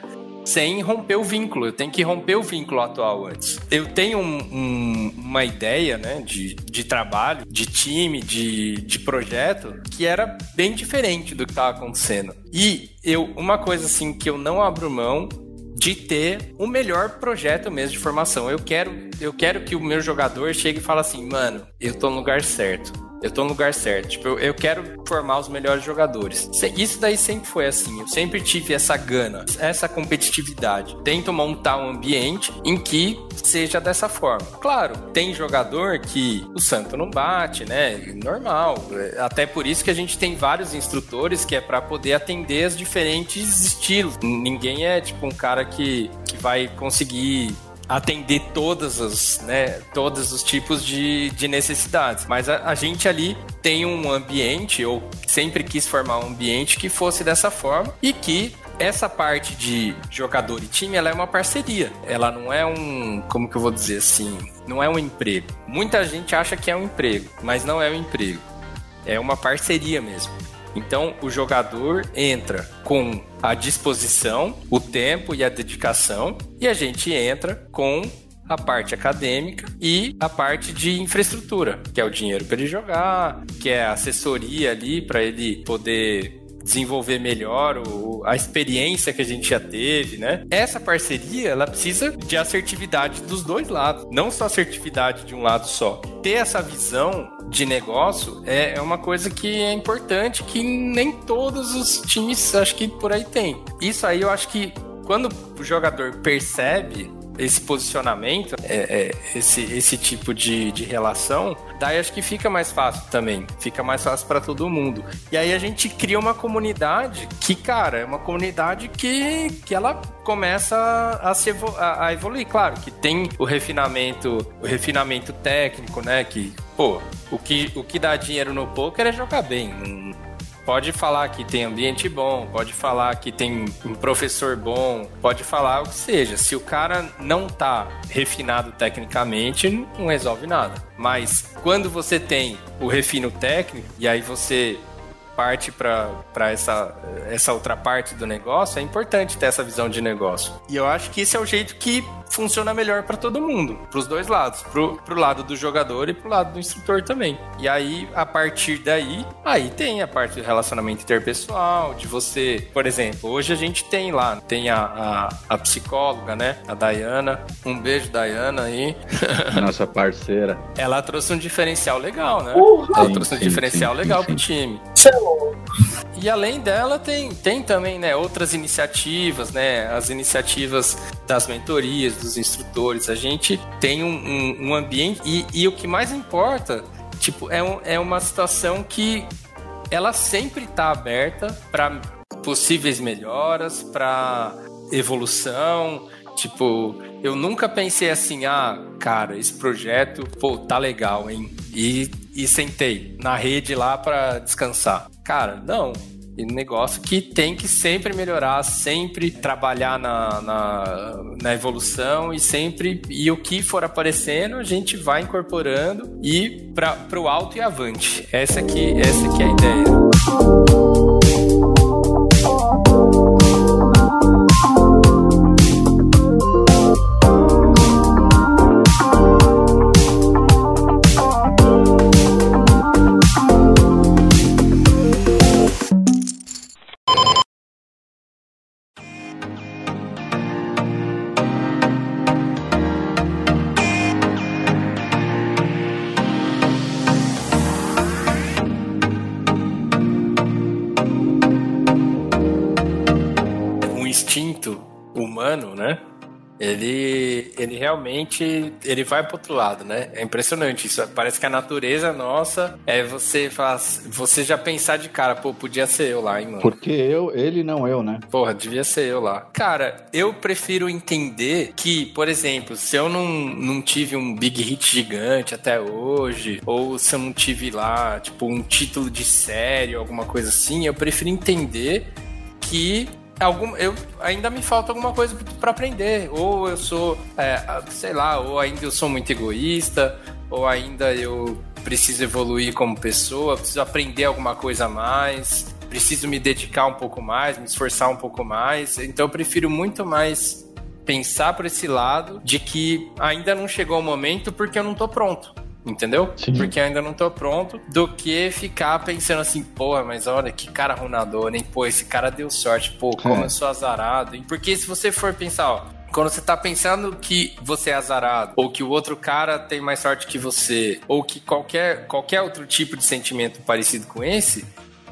sem romper o vínculo. Eu tenho que romper o vínculo atual antes. Eu tenho um, um, uma ideia né, de, de trabalho, de time, de, de projeto, que era bem diferente do que estava acontecendo. E eu, uma coisa assim que eu não abro mão de ter o melhor projeto mesmo de formação. Eu quero, eu quero que o meu jogador chegue e fale assim, mano, eu tô no lugar certo eu tô no lugar certo. Tipo, eu, eu, quero formar os melhores jogadores. Isso daí sempre foi assim. Eu sempre tive essa gana, essa competitividade. Tento montar um ambiente em que seja dessa forma. Claro, tem jogador que o santo não bate, né? Normal. Até por isso que a gente tem vários instrutores que é para poder atender os diferentes estilos. Ninguém é tipo um cara que, que vai conseguir atender todas as, né, todos os tipos de, de necessidades. Mas a, a gente ali tem um ambiente, ou sempre quis formar um ambiente que fosse dessa forma e que essa parte de jogador e time, ela é uma parceria. Ela não é um, como que eu vou dizer assim, não é um emprego. Muita gente acha que é um emprego, mas não é um emprego. É uma parceria mesmo. Então, o jogador entra com a disposição, o tempo e a dedicação, e a gente entra com a parte acadêmica e a parte de infraestrutura, que é o dinheiro para ele jogar, que é a assessoria ali para ele poder desenvolver melhor o, a experiência que a gente já teve, né? Essa parceria, ela precisa de assertividade dos dois lados, não só assertividade de um lado só. Ter essa visão de negócio é, é uma coisa que é importante, que nem todos os times, acho que por aí tem. Isso aí eu acho que quando o jogador percebe esse posicionamento, é, é, esse, esse tipo de, de relação, daí acho que fica mais fácil também. Fica mais fácil para todo mundo. E aí a gente cria uma comunidade que, cara, é uma comunidade que, que ela começa a, se a, a evoluir. Claro que tem o refinamento, o refinamento técnico, né? Que, pô, o que, o que dá dinheiro no poker é jogar bem. Não, Pode falar que tem ambiente bom, pode falar que tem um professor bom, pode falar o que seja. Se o cara não tá refinado tecnicamente, não resolve nada. Mas quando você tem o refino técnico, e aí você parte para essa, essa outra parte do negócio, é importante ter essa visão de negócio. E eu acho que esse é o jeito que funciona melhor para todo mundo, para os dois lados, pro, pro lado do jogador e pro lado do instrutor também. E aí, a partir daí, aí tem a parte do relacionamento interpessoal, de você, por exemplo, hoje a gente tem lá, tem a, a, a psicóloga, né, a Dayana, um beijo Dayana aí. Nossa parceira. Ela trouxe um diferencial legal, né? Uhum. Ela sim, trouxe um sim, diferencial sim, legal pro time. E além dela, tem, tem também né, outras iniciativas, né? As iniciativas das mentorias, dos instrutores. A gente tem um, um, um ambiente. E, e, o que mais importa, tipo, é, um, é uma situação que ela sempre está aberta para possíveis melhoras, para evolução. Tipo, eu nunca pensei assim, ah, cara, esse projeto, pô, tá legal, hein? E, e sentei na rede lá para descansar. Cara, não negócio que tem que sempre melhorar, sempre trabalhar na, na, na, evolução e sempre e o que for aparecendo a gente vai incorporando e para o alto e avante. Essa aqui, essa aqui é a ideia. Realmente ele vai pro outro lado, né? É impressionante isso. Parece que a natureza nossa é você faz, você já pensar de cara, pô, podia ser eu lá, hein, mano. Porque eu, ele não eu, né? Porra, devia ser eu lá. Cara, eu prefiro entender que, por exemplo, se eu não, não tive um big hit gigante até hoje, ou se eu não tive lá, tipo, um título de série, alguma coisa assim, eu prefiro entender que algum, eu ainda me falta alguma coisa para aprender. Ou eu sou, é, sei lá, ou ainda eu sou muito egoísta, ou ainda eu preciso evoluir como pessoa, preciso aprender alguma coisa a mais, preciso me dedicar um pouco mais, me esforçar um pouco mais. Então eu prefiro muito mais pensar por esse lado de que ainda não chegou o momento porque eu não tô pronto entendeu? Sim. Porque ainda não tô pronto, do que ficar pensando assim, pô, mas olha que cara runador, hein? Pô, esse cara deu sorte, pô, como é. eu sou azarado, hein? Porque se você for pensar, ó, quando você tá pensando que você é azarado, ou que o outro cara tem mais sorte que você, ou que qualquer, qualquer outro tipo de sentimento parecido com esse,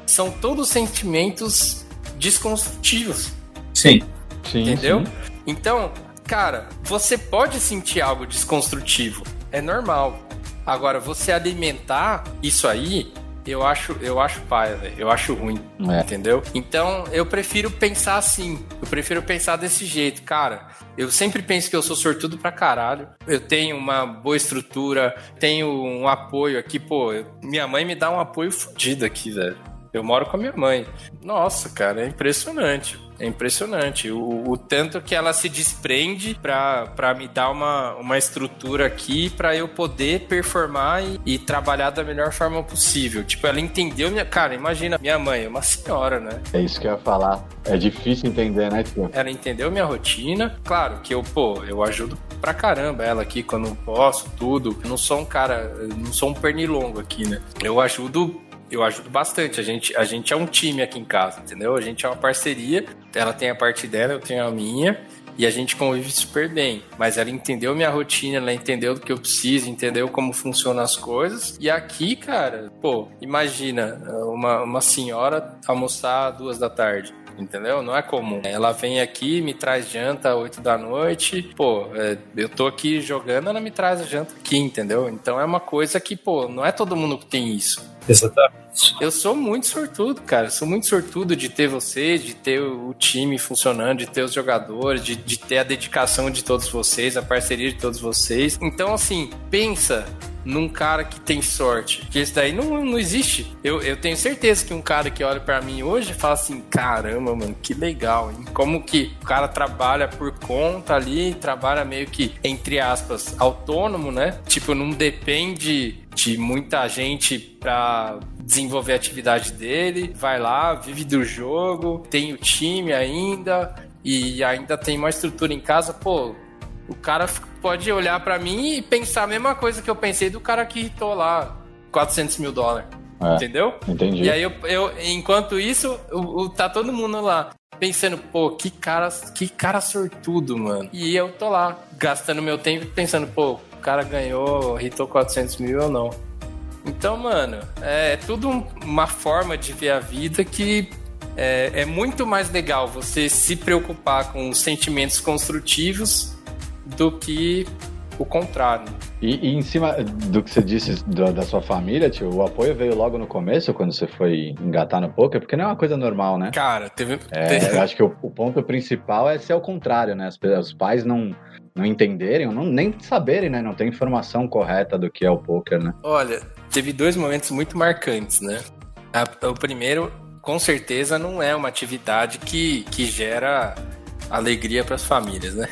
são todos sentimentos desconstrutivos. Sim. sim Entendeu? Sim. Então, cara, você pode sentir algo desconstrutivo. É normal. Agora, você alimentar isso aí, eu acho, eu acho paia, velho. Eu acho ruim. É. Entendeu? Então, eu prefiro pensar assim. Eu prefiro pensar desse jeito, cara. Eu sempre penso que eu sou sortudo pra caralho. Eu tenho uma boa estrutura, tenho um apoio aqui, pô. Minha mãe me dá um apoio fodido aqui, velho. Eu moro com a minha mãe. Nossa, cara, é impressionante. É impressionante. O, o tanto que ela se desprende para me dar uma, uma estrutura aqui para eu poder performar e, e, trabalhar da melhor forma possível. Tipo, ela entendeu minha. Cara, imagina, minha mãe é uma senhora, né? É isso que eu ia falar. É difícil entender, né, tio? Ela entendeu minha rotina. Claro que eu, pô, eu ajudo pra caramba ela aqui quando posso, tudo. Eu não sou um cara, não sou um pernilongo aqui, né? Eu ajudo eu ajudo bastante. A gente, a gente é um time aqui em casa, entendeu? A gente é uma parceria. Ela tem a parte dela, eu tenho a minha. E a gente convive super bem. Mas ela entendeu minha rotina, ela entendeu do que eu preciso, entendeu como funcionam as coisas. E aqui, cara, pô, imagina uma, uma senhora almoçar duas da tarde entendeu? Não é comum. Ela vem aqui, me traz janta às 8 da noite, pô, é, eu tô aqui jogando, ela me traz a janta aqui, entendeu? Então é uma coisa que, pô, não é todo mundo que tem isso. Exatamente. Eu sou muito sortudo, cara. Eu sou muito sortudo de ter vocês, de ter o time funcionando, de ter os jogadores, de, de ter a dedicação de todos vocês, a parceria de todos vocês. Então, assim, pensa num cara que tem sorte. Que esse daí não, não existe. Eu, eu tenho certeza que um cara que olha para mim hoje fala assim: caramba, mano, que legal, hein? Como que o cara trabalha por conta ali, trabalha meio que, entre aspas, autônomo, né? Tipo, não depende de muita gente para desenvolver a atividade dele, vai lá, vive do jogo, tem o time ainda e ainda tem uma estrutura em casa, pô, o cara pode olhar para mim e pensar a mesma coisa que eu pensei do cara que hitou lá 400 mil dólares. É, entendeu? Entendi. E aí, eu, eu enquanto isso, o, o, tá todo mundo lá pensando, pô, que cara, que cara sortudo, mano. E eu tô lá, gastando meu tempo pensando, pô, o cara ganhou, hitou 400 mil ou não. Então, mano, é tudo uma forma de ver a vida que é, é muito mais legal você se preocupar com sentimentos construtivos do que o contrário. E, e, em cima do que você disse do, da sua família, tio, o apoio veio logo no começo, quando você foi engatar no poker, porque não é uma coisa normal, né? Cara, teve. É, teve... Eu acho que o, o, ponto principal é ser o contrário, né? As, os pais não, não entenderem, não, nem saberem, né? Não tem informação correta do que é o poker, né? Olha, teve dois momentos muito marcantes, né? A, o primeiro, com certeza, não é uma atividade que, que gera alegria para as famílias, né?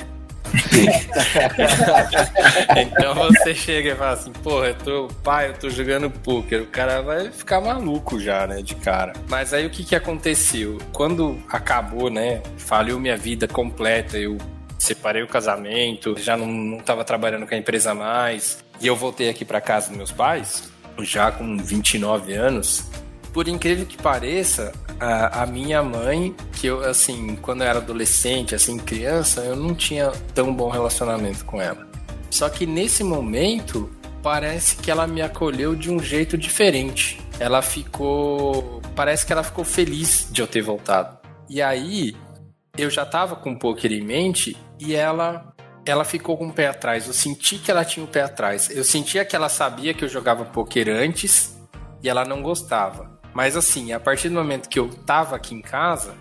então você chega e fala assim, porra, eu tô, pai, eu tô jogando poker. O cara vai ficar maluco já, né, de cara. Mas aí o que que aconteceu? Quando acabou, né, faliu minha vida completa, eu separei o casamento, já não, não tava trabalhando com a empresa mais, e eu voltei aqui para casa dos meus pais, já com 29 anos, por incrível que pareça, a, a, minha mãe, que eu, assim, quando eu era adolescente, assim, criança, eu não tinha tão bom relacionamento com ela. Só que nesse momento, parece que ela me acolheu de um jeito diferente. Ela ficou. Parece que ela ficou feliz de eu ter voltado. E aí, eu já tava com um poker em mente e ela. Ela ficou com o pé atrás. Eu senti que ela tinha o pé atrás. Eu sentia que ela sabia que eu jogava poker antes e ela não gostava. Mas assim, a partir do momento que eu tava aqui em casa,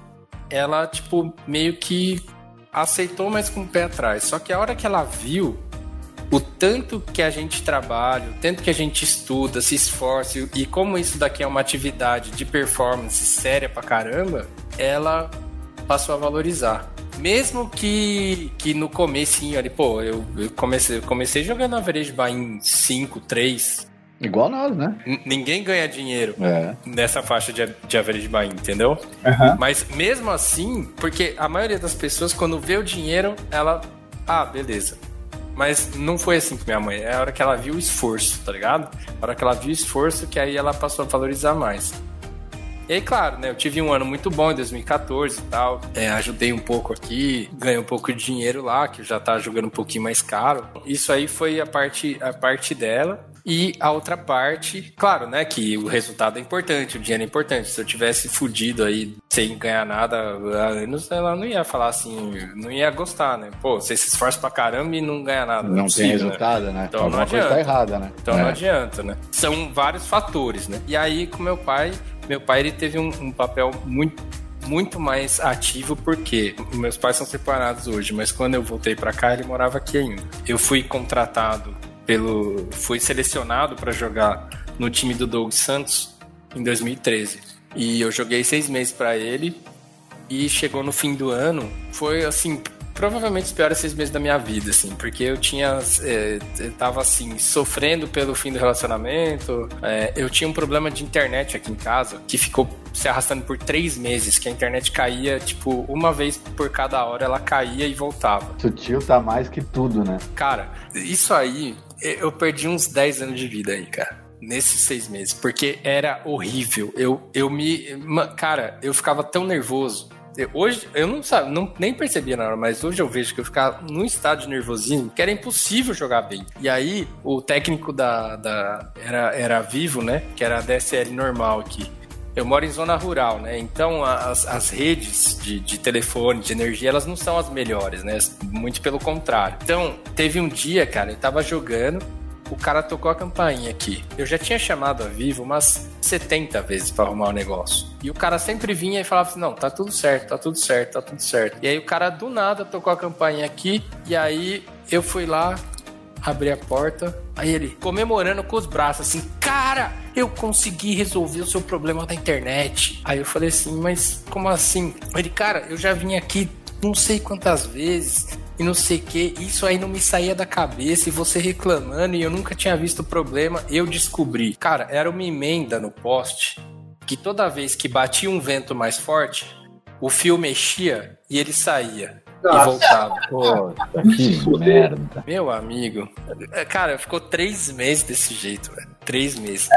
ela, tipo, meio que aceitou, mas com o pé atrás. Só que a hora que ela viu o tanto que a gente trabalha, o tanto que a gente estuda, se esforça e como isso daqui é uma atividade de performance séria pra caramba, ela passou a valorizar. Mesmo que, que no comecinho ali, pô, eu, eu comecei, eu comecei jogando average buy em 5, 3, Igual nós, né? N ninguém ganha dinheiro é. nessa faixa de, de average buy, entendeu? Uhum. Mas mesmo assim, porque a maioria das pessoas, quando vê o dinheiro, ela. Ah, beleza. Mas não foi assim com minha mãe. É a hora que ela viu o esforço, tá ligado? A hora que ela viu o esforço, que aí ela passou a valorizar mais. E aí, claro, né? Eu tive um ano muito bom em 2014 e tal. É, ajudei um pouco aqui, ganhei um pouco de dinheiro lá, que já tá jogando um pouquinho mais caro. Isso aí foi a parte, a parte dela. E a outra parte, claro, né, que o resultado é importante, o dinheiro é importante. Se eu tivesse fudido aí sem ganhar nada há anos, ela não ia falar assim, não ia gostar, né? Pô, você se esforça pra caramba e não ganha nada. Não, não tem possível, resultado, né? né? Então Alguma não adianta. Tá errada, né? Então é. não adianta, né? São vários fatores, né? E aí, com meu pai, meu pai ele teve um, um papel muito muito mais ativo porque meus pais são separados hoje, mas quando eu voltei para cá ele morava aqui ainda. Eu fui contratado pelo. Fui selecionado para jogar no time do Doug Santos em 2013. E eu joguei seis meses para ele. E chegou no fim do ano, foi assim, provavelmente os piores seis meses da minha vida, assim, porque eu tinha. É, eu tava assim, sofrendo pelo fim do relacionamento. É, eu tinha um problema de internet aqui em casa que ficou se arrastando por três meses, que a internet caía, tipo, uma vez por cada hora ela caía e voltava. Sutil tá mais que tudo, né? Cara, isso aí, eu perdi uns 10 anos de vida aí, cara nesses seis meses, porque era horrível. Eu, eu me. Cara, eu ficava tão nervoso Hoje, eu não, sabe, não nem percebia na hora, mas hoje eu vejo que eu ficava num estado de nervosismo que era impossível jogar bem. E aí, o técnico da. da era, era vivo, né? Que era a DSL normal aqui. Eu moro em zona rural, né? Então as, as redes de, de telefone, de energia, elas não são as melhores, né? Muito pelo contrário. Então, teve um dia, cara, eu tava jogando, o cara tocou a campainha aqui. Eu já tinha chamado a Vivo umas 70 vezes para arrumar o negócio. E o cara sempre vinha e falava assim: não, tá tudo certo, tá tudo certo, tá tudo certo. E aí o cara do nada tocou a campainha aqui, e aí eu fui lá, abri a porta, aí ele comemorando com os braços assim: cara, eu consegui resolver o seu problema da internet. Aí eu falei assim: mas como assim? Ele, cara, eu já vim aqui não sei quantas vezes e não sei o que. Isso aí não me saía da cabeça e você reclamando e eu nunca tinha visto o problema. Eu descobri. Cara, era uma emenda no poste que toda vez que batia um vento mais forte, o fio mexia e ele saía. Nossa. E voltava. Puta, que merda. Meu amigo. É, cara, ficou três meses desse jeito, velho. Três meses.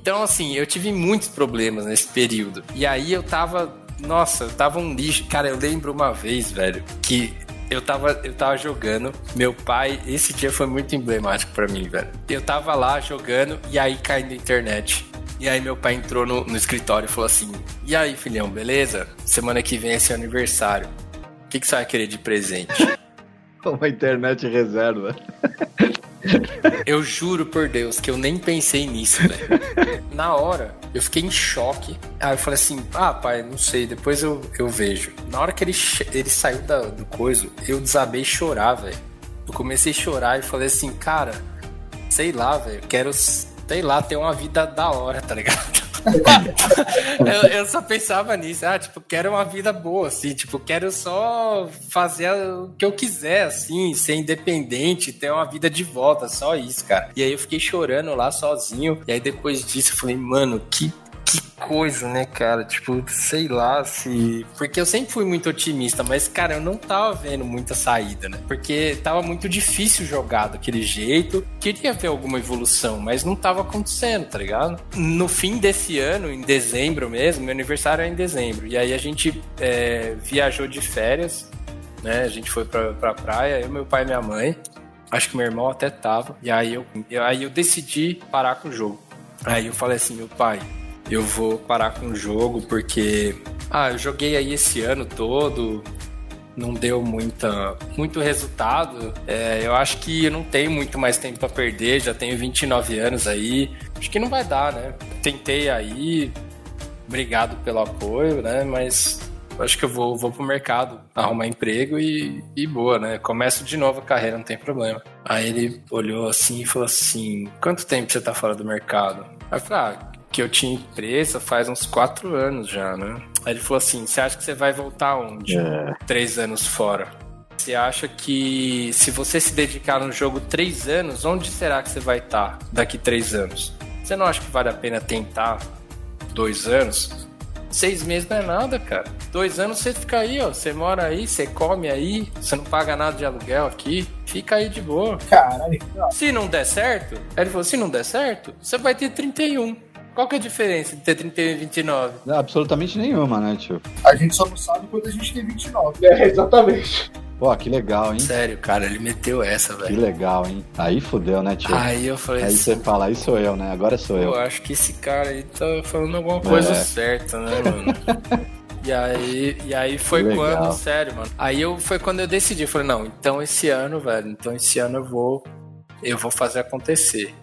Então, assim, eu tive muitos problemas nesse período. E aí eu tava. Nossa, eu tava um lixo. Cara, eu lembro uma vez, velho, que eu tava, eu tava jogando, meu pai, esse dia foi muito emblemático para mim, velho. Eu tava lá jogando e aí caindo a internet. E aí meu pai entrou no, no escritório e falou assim: E aí, filhão, beleza? Semana que vem é seu aniversário. O que, que você vai querer de presente? Uma internet reserva. Eu juro por Deus que eu nem pensei nisso, velho. Na hora, eu fiquei em choque. Aí eu falei assim: ah, pai, não sei, depois eu, eu vejo. Na hora que ele, ele saiu da, do coiso, eu desabei chorar, velho. Eu comecei a chorar e falei assim: cara, sei lá, velho, quero, sei lá, ter uma vida da hora, tá ligado? eu, eu, só pensava nisso, ah, tipo, quero uma vida boa, assim, tipo, quero só fazer o que eu quiser, assim, ser independente, ter uma vida de volta, só isso, cara. E aí eu fiquei chorando lá sozinho, e aí depois disso eu falei, mano, que que coisa, né, cara? Tipo, sei lá se. Porque eu sempre fui muito otimista, mas, cara, eu não tava vendo muita saída, né? Porque tava muito difícil jogar daquele jeito. Queria ver alguma evolução, mas não tava acontecendo, tá ligado? No fim desse ano, em dezembro mesmo, meu aniversário é em dezembro. E aí a gente é, viajou de férias, né? A gente foi pra, pra praia, eu, meu pai e minha mãe. Acho que meu irmão até tava. E aí eu, aí eu decidi parar com o jogo. Aí eu falei assim, meu pai, eu vou parar com o jogo porque ah, eu joguei aí esse ano todo, não deu muita, muito resultado. É, eu acho que eu não tenho muito mais tempo para perder, já tenho 29 anos aí. Acho que não vai dar, né? Tentei aí, obrigado pelo apoio, né? Mas acho que eu vou, vou pro mercado arrumar emprego e, e boa, né? Começo de novo a carreira, não tem problema. Aí ele olhou assim e falou assim: quanto tempo você tá fora do mercado? Aí eu falei, ah, que eu tinha empresa faz uns quatro anos já, né? Aí ele falou assim: você acha que você vai voltar onde? É. Três anos fora. Você acha que se você se dedicar no jogo três anos, onde será que você vai estar daqui três anos? Você não acha que vale a pena tentar dois anos? Seis meses não é nada, cara. Dois anos você fica aí, ó. Você mora aí, você come aí, você não paga nada de aluguel aqui. Fica aí de boa. Caralho. Se não der certo, ele falou: se não der certo, você vai ter 31. Qual que é a diferença de ter 31 e 29? Não, absolutamente nenhuma, né, tio? A gente só não sabe quando a gente tem 29. É, exatamente. Pô, que legal, hein? Sério, cara, ele meteu essa, velho. Que legal, hein? Aí fudeu, né, tio? Aí eu falei Aí você fala, aí sou eu, né? Agora sou eu. Eu acho que esse cara aí tá falando alguma coisa é. certa, né, mano? E aí, e aí foi quando, sério, mano. Aí eu, foi quando eu decidi, eu falei, não, então esse ano, velho, então esse ano eu vou, eu vou fazer acontecer.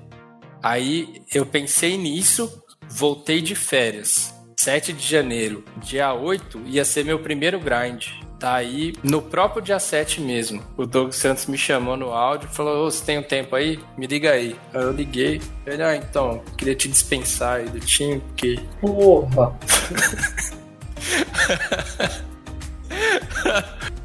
Aí eu pensei nisso, voltei de férias. 7 de janeiro, dia 8, ia ser meu primeiro grind Daí, no próprio dia 7 mesmo, o Douglas Santos me chamou no áudio e falou: Ô, você tem um tempo aí? Me liga aí. Aí eu liguei. Ele, ah, então, queria te dispensar aí do time, porque. Porra!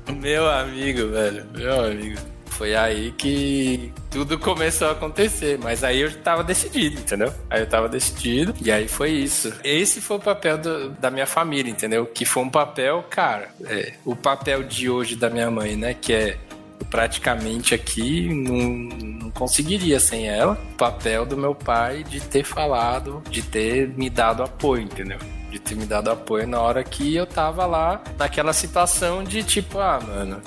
meu amigo, velho, meu amigo. Foi aí que tudo começou a acontecer. Mas aí eu tava decidido, entendeu? Aí eu tava decidido. E aí foi isso. Esse foi o papel do, da minha família, entendeu? Que foi um papel, cara, é, o papel de hoje da minha mãe, né? Que é praticamente aqui não, não conseguiria sem ela. O papel do meu pai de ter falado, de ter me dado apoio, entendeu? de ter me dado apoio na hora que eu tava lá naquela situação de tipo, ah, mano,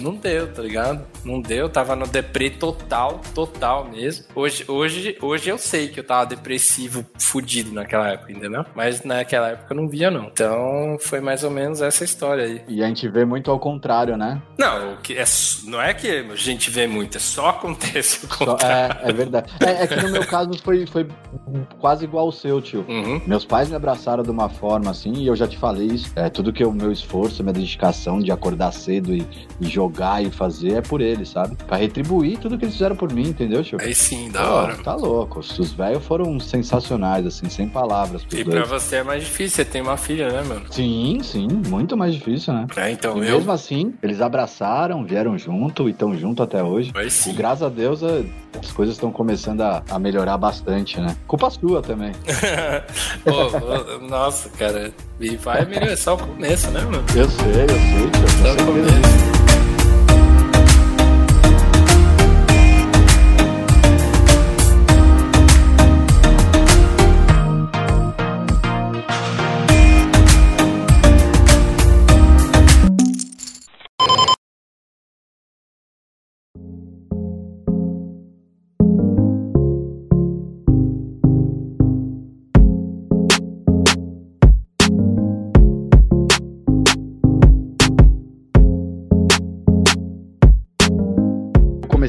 não deu, tá ligado? Não deu, tava no deprê total, total mesmo. Hoje, hoje, hoje eu sei que eu tava depressivo, fudido naquela época, entendeu? Mas naquela época eu não via, não. Então foi mais ou menos essa história aí. E a gente vê muito ao contrário, né? Não, que é, não é que a gente vê muito, é só acontece o contrário. é, é verdade. É, é, que no meu caso foi, foi quase igual ao seu, tio. Uhum. Meus pais me abraçaram de uma forma assim, e eu já te falei isso. É tudo que o meu esforço, minha dedicação de acordar cedo e, e jogar e fazer é por eles, sabe? Pra retribuir tudo que eles fizeram por mim, entendeu, tio? Aí sim, da Pô, hora. Tá louco. Os velhos foram sensacionais, assim, sem palavras. E dois. pra você é mais difícil, você tem uma filha, né, mano? Sim, sim, muito mais difícil, né? É, então e eu... mesmo assim, eles abraçaram, vieram junto e estão junto até hoje. Aí sim. E graças a Deus as coisas estão começando a, a, melhorar bastante, né? Culpa sua também. Pô, nossa, cara. E vai melhorar só o começo, né, mano? Eu sei, eu sei, tio. Só o começo.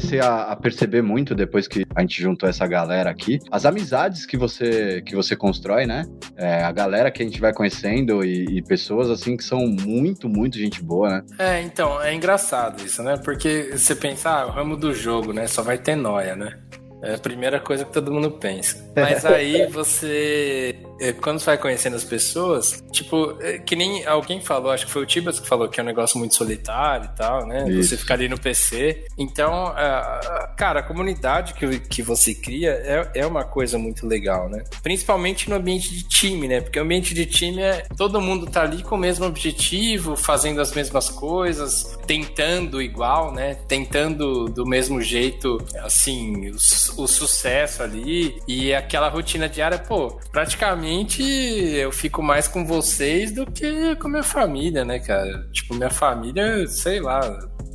Comecei a, a, perceber muito depois que a gente juntou essa galera aqui, as amizades que você que você constrói, né? É, a galera que a gente vai conhecendo e, e, pessoas assim que são muito, muito gente boa, né? É, então, é engraçado isso, né? Porque você pensa, ah, o ramo do jogo, né? Só vai ter noia, né? É a primeira coisa que todo mundo pensa. Mas aí você é, quando você vai conhecendo as pessoas, tipo, é, que nem alguém falou, acho que foi o Tibas que falou que é um negócio muito solitário e tal, né? Isso. Você ficar ali no PC. Então, cara, a comunidade que, que você cria é, é uma coisa muito legal, né? Principalmente no ambiente de time, né? Porque o ambiente de time é todo mundo tá ali com o mesmo objetivo, fazendo as mesmas coisas, tentando igual, né? Tentando do mesmo jeito, assim, o, o sucesso ali e aquela rotina diária, pô, praticamente eu fico mais com vocês do que com minha família, né, cara? Tipo, minha família, sei lá,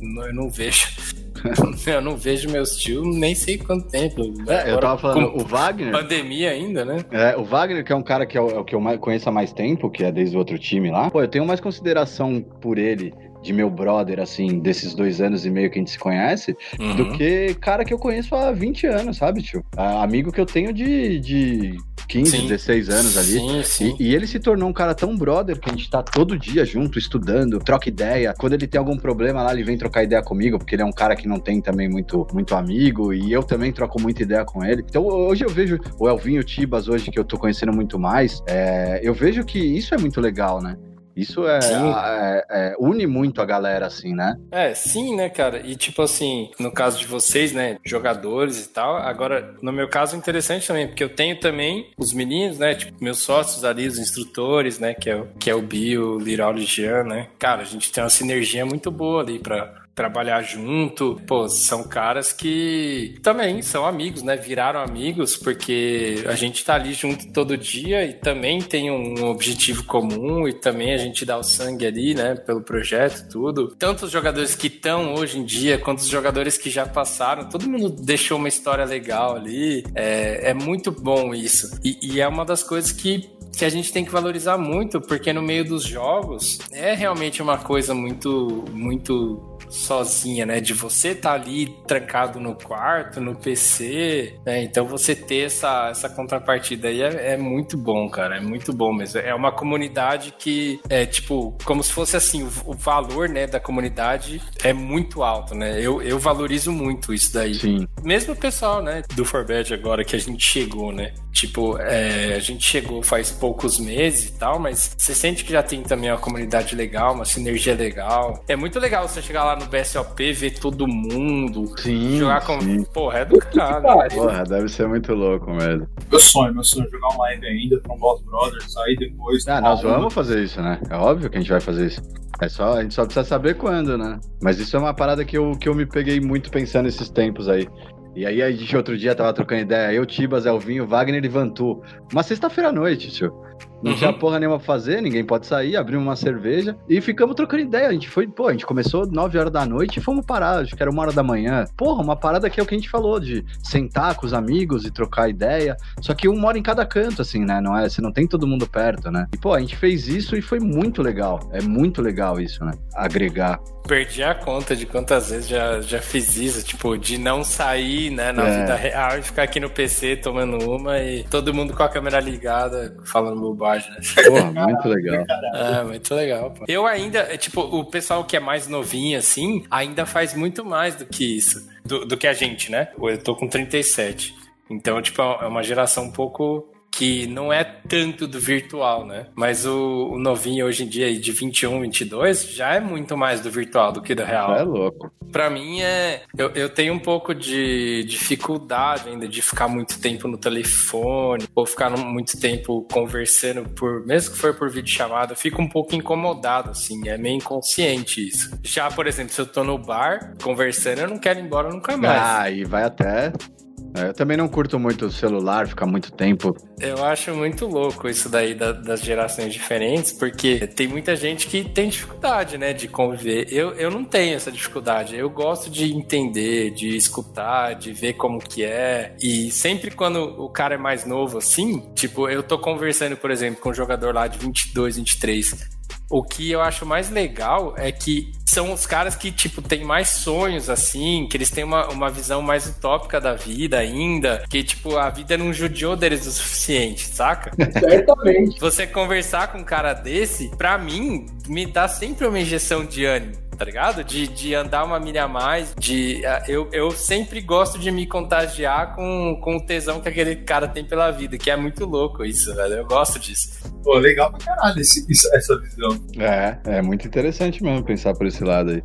eu não vejo. eu não vejo meus tios nem sei quanto tempo. É, eu tava falando, o Wagner. Pandemia ainda, né? É, o Wagner, que é um cara que é o, é o que eu conheço há mais tempo, que é desde o outro time lá. Pô, eu tenho mais consideração por ele de meu brother, assim, desses dois anos e meio que a gente se conhece, uhum. do que cara que eu conheço há 20 anos, sabe, tio? amigo que eu tenho de, de 15, sim. 16 anos ali. Sim, sim. E, e, ele se tornou um cara tão brother que a gente tá todo dia junto, estudando, troca ideia. Quando ele tem algum problema lá, ele vem trocar ideia comigo, porque ele é um cara que não tem também muito, muito amigo, e eu também troco muita ideia com ele. Então hoje eu vejo o Elvinho Tibas, hoje que eu tô conhecendo muito mais, é, eu vejo que isso é muito legal, né? Isso é, é, é, une muito a galera, assim, né? É, sim, né, cara? E tipo assim, no caso de vocês, né, jogadores e tal, agora, no meu caso, é interessante também, porque eu tenho também os meninos, né, tipo, meus sócios ali, os instrutores, né, que é, que é o Bio, o Liral e Jean, né? Cara, a gente tem uma sinergia muito boa ali pra, trabalhar junto. Pô, são caras que também são amigos, né? Viraram amigos porque a gente tá ali junto todo dia e também tem um objetivo comum e também a gente dá o sangue ali, né? Pelo projeto, tudo. Tanto os jogadores que estão hoje em dia quanto os jogadores que já passaram, todo mundo deixou uma história legal ali. É, é muito bom isso. E, e é uma das coisas que que a gente tem que valorizar muito, porque no meio dos jogos é realmente uma coisa muito, muito sozinha, né? De você estar tá ali trancado no quarto, no PC, né? Então você ter essa, essa contrapartida aí é, é, muito bom, cara. É muito bom mesmo. É uma comunidade que é tipo, como se fosse assim, o, o valor, né, da comunidade é muito alto, né? Eu, eu valorizo muito isso daí. Sim. Mesmo o pessoal, né, do Forbed agora que a gente chegou, né? Tipo, é, a gente chegou faz poucos meses e tal, mas você sente que já tem também uma comunidade legal, uma sinergia legal. É muito legal você chegar lá no BSOP, ver todo mundo, sim, jogar com. Sim. Porra, é do caralho. Porra, deve ser muito louco mesmo. Meu sonho, meu sonho é jogar online ainda, Boss Brothers, aí depois. Ah, nós vamos fazer isso, né? É óbvio que a gente vai fazer isso. É só, a gente só precisa saber quando, né? Mas isso é uma parada que eu, que eu me peguei muito pensando esses tempos aí. E aí a gente outro dia tava trocando ideia, eu, Tibas, Elvinho, Wagner e Vantu. Uma sexta-feira à noite, tio. Não uhum. tinha porra nenhuma pra fazer, ninguém pode sair, abrimos uma cerveja e ficamos trocando ideia. A gente foi, pô, a gente começou 9 horas da noite e fomos parar, acho que era uma hora da manhã. Porra, uma parada que é o que a gente falou, de sentar com os amigos e trocar ideia. Só que um mora em cada canto, assim, né? Não é? Você não tem todo mundo perto, né? E, pô, a gente fez isso e foi muito legal. É muito legal isso, né? Agregar. Perdi a conta de quantas vezes já, já fiz isso, tipo, de não sair, né, na é. vida real e ficar aqui no PC tomando uma e todo mundo com a câmera ligada, falando bobagem, né? Porra, muito legal. É, muito legal, pô. Eu ainda, é, tipo, o pessoal que é mais novinho, assim, ainda faz muito mais do que isso, do, do que a gente, né? Eu tô com 37. Então, tipo, é uma geração um pouco que não é tanto do virtual, né? Mas o, o, novinho hoje em dia de 21, 22 já é muito mais do virtual do que do real. É louco. Pra mim é. Eu, eu tenho um pouco de dificuldade ainda de ficar muito tempo no telefone ou ficar muito tempo conversando por. Mesmo que for por videochamada, eu fico um pouco incomodado, assim. É meio inconsciente isso. Já, por exemplo, se eu tô no bar conversando, eu não quero ir embora nunca mais. Ah, e vai até eu também não curto muito o celular, ficar muito tempo. Eu acho muito louco isso daí da, das gerações diferentes, porque tem muita gente que tem dificuldade, né, de conviver. Eu, eu não tenho essa dificuldade. Eu gosto de entender, de escutar, de ver como que é. E sempre quando o cara é mais novo assim, tipo, eu tô conversando, por exemplo, com um jogador lá de 22, 23 o que eu acho mais legal é que são os caras que, tipo, têm mais sonhos, assim, que eles têm uma, uma visão mais utópica da vida ainda, que, tipo, a vida não judiou deles o suficiente, saca? Certamente. Você conversar com um cara desse, pra mim, me dá sempre uma injeção de ânimo tá ligado? De, de andar uma milha a mais, de... Ah, eu, eu sempre gosto de me contagiar com, com o tesão que aquele cara tem pela vida, que é muito louco isso, velho. Eu gosto disso. Pô, legal pra caralho esse, essa visão. É, é muito interessante mesmo pensar por esse lado aí.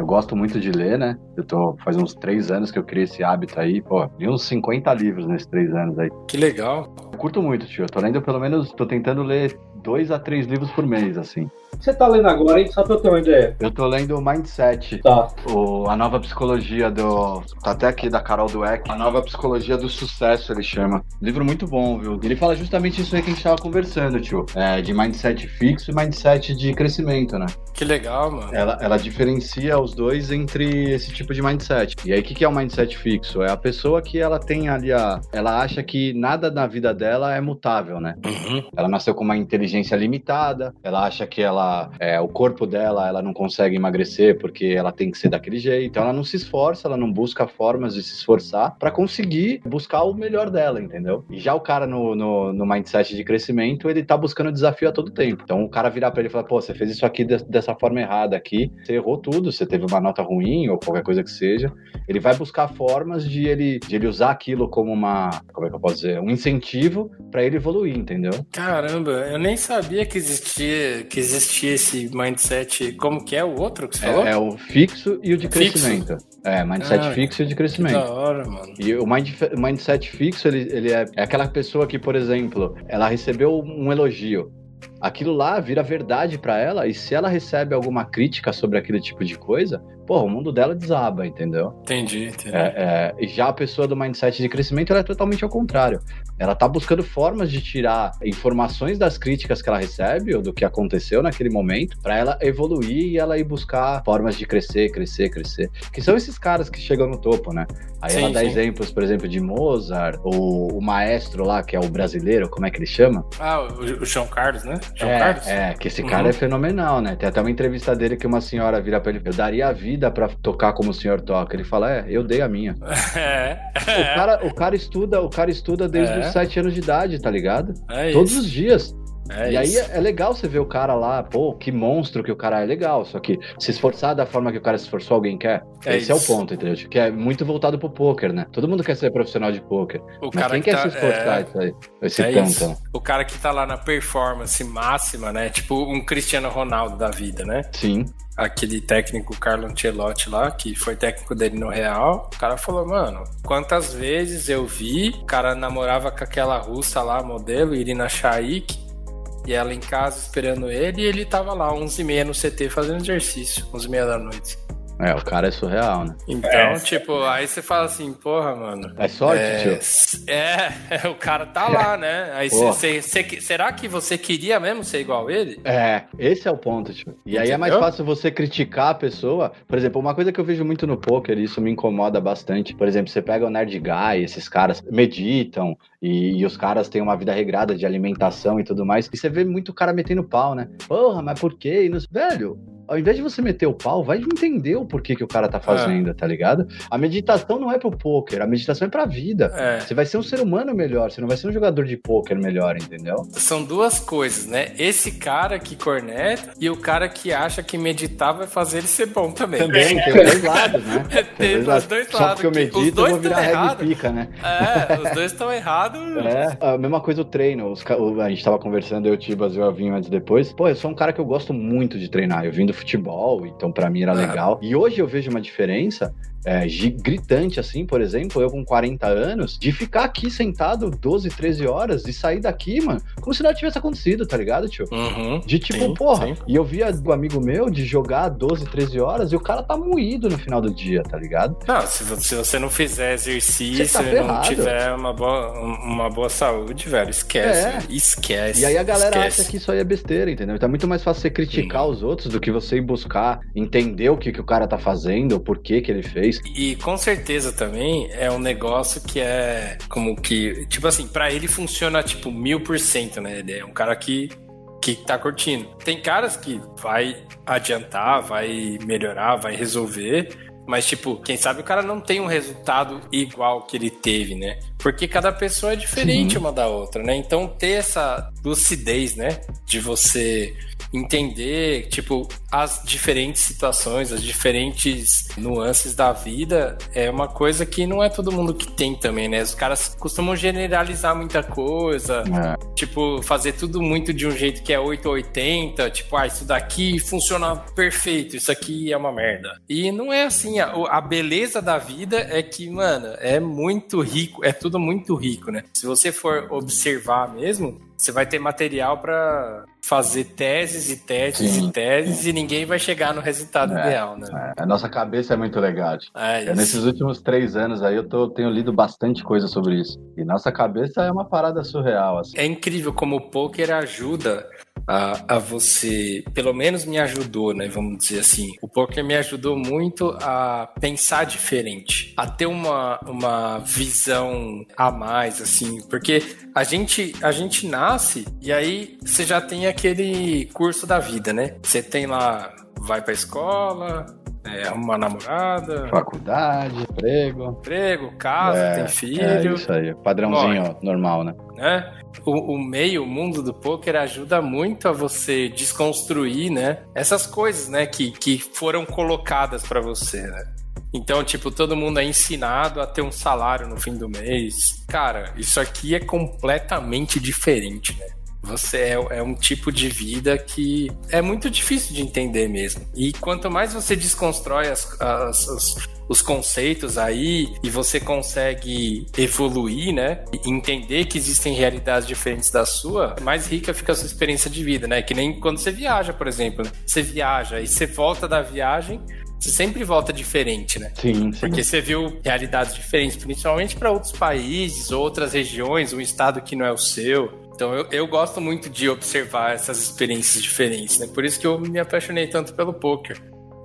Eu gosto muito de ler, né? Eu tô faz uns três anos que eu criei esse hábito aí, pô, li uns 50 livros nesses três anos aí. Que legal. Eu curto muito, tio. Eu tô lendo pelo menos, tô tentando ler dois a três livros por mês, assim. Você tá lendo agora, hein? Só pra eu ter uma ideia. Eu tô lendo o Mindset. Tá. O, a nova psicologia do. Tá até aqui da Carol Dweck. A nova psicologia do sucesso, ele chama. Livro muito bom, viu? Ele fala justamente isso aí que a gente tava conversando, tio. É, de mindset fixo e mindset de crescimento, né? Que legal, mano. Ela, ela diferencia os dois entre esse tipo de mindset. E aí, o que, que é o mindset fixo? É a pessoa que ela tem ali a. Ela acha que nada na vida dela é mutável, né? Uhum. Ela nasceu com uma inteligência limitada, ela acha que ela ela, é, o corpo dela, ela não consegue emagrecer porque ela tem que ser daquele jeito. Ela não se esforça, ela não busca formas de se esforçar para conseguir buscar o melhor dela, entendeu? E já o cara no, no, no, mindset de crescimento, ele tá buscando desafio a todo tempo. Então o cara virar para ele e falar, pô, você fez isso aqui de, dessa forma errada aqui, você errou tudo, você teve uma nota ruim ou qualquer coisa que seja. Ele vai buscar formas de ele, de ele usar aquilo como uma, como é que eu posso dizer, um incentivo para ele evoluir, entendeu? Caramba, eu nem sabia que existia, que existia existia esse mindset. Como que é o outro que você é, falou? É o fixo e o de crescimento. Fixo? É, mindset ah, fixo e de crescimento. da hora, mano. E o mind, mindset fixo, ele, ele é, é aquela pessoa que, por exemplo, ela recebeu um elogio aquilo lá vira verdade para ela e se ela recebe alguma crítica sobre aquele tipo de coisa, pô, o mundo dela desaba, entendeu? Entendi, entendi. É, é, já a pessoa do mindset de crescimento, ela é totalmente ao contrário. Ela tá buscando formas de tirar informações das críticas que ela recebe ou do que aconteceu naquele momento para ela evoluir e ela ir buscar formas de crescer, crescer, crescer. Que são esses caras que chegam no topo, né? Aí sim, ela dá sim. exemplos, por exemplo, de Mozart, ou o maestro lá, que é o brasileiro, como é que ele chama? Ah, o, o João Carlos, né? João é, Carlos? É, que esse cara uhum. é fenomenal, né? Tem até uma entrevista dele que uma senhora vira pra ele, eu daria a vida pra tocar como o senhor toca. Ele fala, é, eu dei a minha. É. O cara, o cara estuda, o cara estuda desde é. os sete anos de idade, tá ligado? É Todos os dias. É e isso. aí é legal você ver o cara lá, pô, que monstro que o cara é legal. Só que se esforçar da forma que o cara se esforçou, alguém quer. É Esse isso. é o ponto, entendeu? Que é muito voltado pro poker, né? Todo mundo quer ser profissional de poker. O mas quem que quer tá, se esforçar é... isso aí? Esse é tanto. Isso. O cara que tá lá na performance máxima, né? Tipo um Cristiano Ronaldo da vida, né? Sim aquele técnico Carlo Ancelotti lá, que foi técnico dele no Real, o cara falou, mano, quantas vezes eu vi, o cara namorava com aquela russa lá, modelo, Irina Shaik, e ela em casa esperando ele, e ele tava lá, 11h30 no CT fazendo exercício, 11h30 da noite. É, o cara é surreal, né? Então, é. tipo, aí você fala assim, porra, mano. É sorte, é, tio. É, é, o cara tá lá, né? Aí cê, cê, cê, será que você queria mesmo ser igual ele? É, esse é o ponto, tio. E Entendeu? aí é mais fácil você criticar a pessoa. Por exemplo, uma coisa que eu vejo muito no poker, e isso me incomoda bastante. Por exemplo, você pega o Nerd Guy, esses caras meditam, e, e, os caras têm uma vida regrada de alimentação e tudo mais. E você vê muito cara metendo pau, né? Porra, mas por quê? E nos... Velho, ao invés de você meter o pau, vai entender o porquê que o cara tá fazendo, é. tá ligado? A meditação não é pro poker, a meditação é pra vida. É. Você vai ser um ser humano melhor, você não vai ser um jogador de poker melhor, entendeu? São duas coisas, né? Esse cara que corneta e o cara que acha que meditar vai fazer ele ser bom também. Também, tem os dois lados, né? Tem, tem os dois lados. Só porque eu medito, eu vou virar reggae pica, né? É, os dois estão errados. É, a mesma coisa o treino. Os, a gente tava conversando, eu, Tibas e o Avinho antes depois. Pô, eu sou um cara que eu gosto muito de treinar. Eu vim do futebol, então para mim era legal. E hoje eu vejo uma diferença é, gritante, assim, por exemplo, eu com 40 anos, de ficar aqui sentado 12, 13 horas e sair daqui, mano, como se nada tivesse acontecido, tá ligado, tio? Uhum, de tipo, sim, porra, sim. e eu via do amigo meu de jogar 12, 13 horas e o cara tá moído no final do dia, tá ligado? Não, se, se você não fizer exercício tá e não tiver uma boa, uma boa saúde, velho, esquece, é. esquece. E aí a galera esquece. acha que isso aí é besteira, entendeu? Então é muito mais fácil você criticar sim. os outros do que você ir buscar entender o que, que o cara tá fazendo, o porquê que ele fez E com certeza também é um negócio que é como que, tipo assim, para ele funciona tipo mil por cento, né? Ele é um cara que que tá curtindo. Tem caras que vai adiantar, vai melhorar, vai resolver, mas, tipo, quem sabe o cara não tem um resultado igual que ele teve, né? Porque cada pessoa é diferente Sim. uma da outra, né? Então, ter essa lucidez, né? De você entender, tipo, as diferentes situações, as diferentes nuances da vida é uma coisa que não é todo mundo que tem também, né? Os caras costumam generalizar muita coisa, é. tipo, fazer tudo muito de um jeito que é 880, tipo, ah, isso daqui funciona perfeito, isso aqui é uma merda. E não é assim, a, a beleza da vida é que, mano, é muito rico, é tudo muito rico, né? Se você for observar mesmo, você vai ter material para fazer teses e teses Sim. e teses e ninguém vai chegar no resultado é, ideal, né? É, a nossa cabeça é muito legal. É, é nesses últimos três anos aí eu tô, tenho lido bastante coisa sobre isso. E nossa cabeça é uma parada surreal. Assim. É incrível como o poker ajuda a, a você, pelo menos me ajudou, né? Vamos dizer assim. O poker me ajudou muito a pensar diferente, a ter uma, uma visão a mais, assim, porque a gente, a gente nasce e aí você já tem aquele curso da vida, né? Você tem lá, vai pra escola, é, uma namorada. Faculdade, emprego. Emprego, casa, é, tem filho. É isso aí, padrãozinho normal, né? né? O, o, meio, o mundo do poker ajuda muito a você desconstruir, né? Essas coisas, né? Que, que foram colocadas para você, né? Então, tipo, todo mundo é ensinado a ter um salário no fim do mês. Cara, isso aqui é completamente diferente, né? Você é, é, um tipo de vida que é muito difícil de entender mesmo. E quanto mais você desconstrói as, as, as, os conceitos aí e você consegue evoluir, né? E entender que existem realidades diferentes da sua, mais rica fica a sua experiência de vida, né? Que nem quando você viaja, por exemplo. Você viaja e você volta da viagem, você sempre volta diferente, né? Sim, sim. Porque você viu realidades diferentes, principalmente para outros países, outras regiões, um estado que não é o seu. Então eu, eu gosto muito de observar essas experiências diferentes, né? Por isso que eu me apaixonei tanto pelo poker.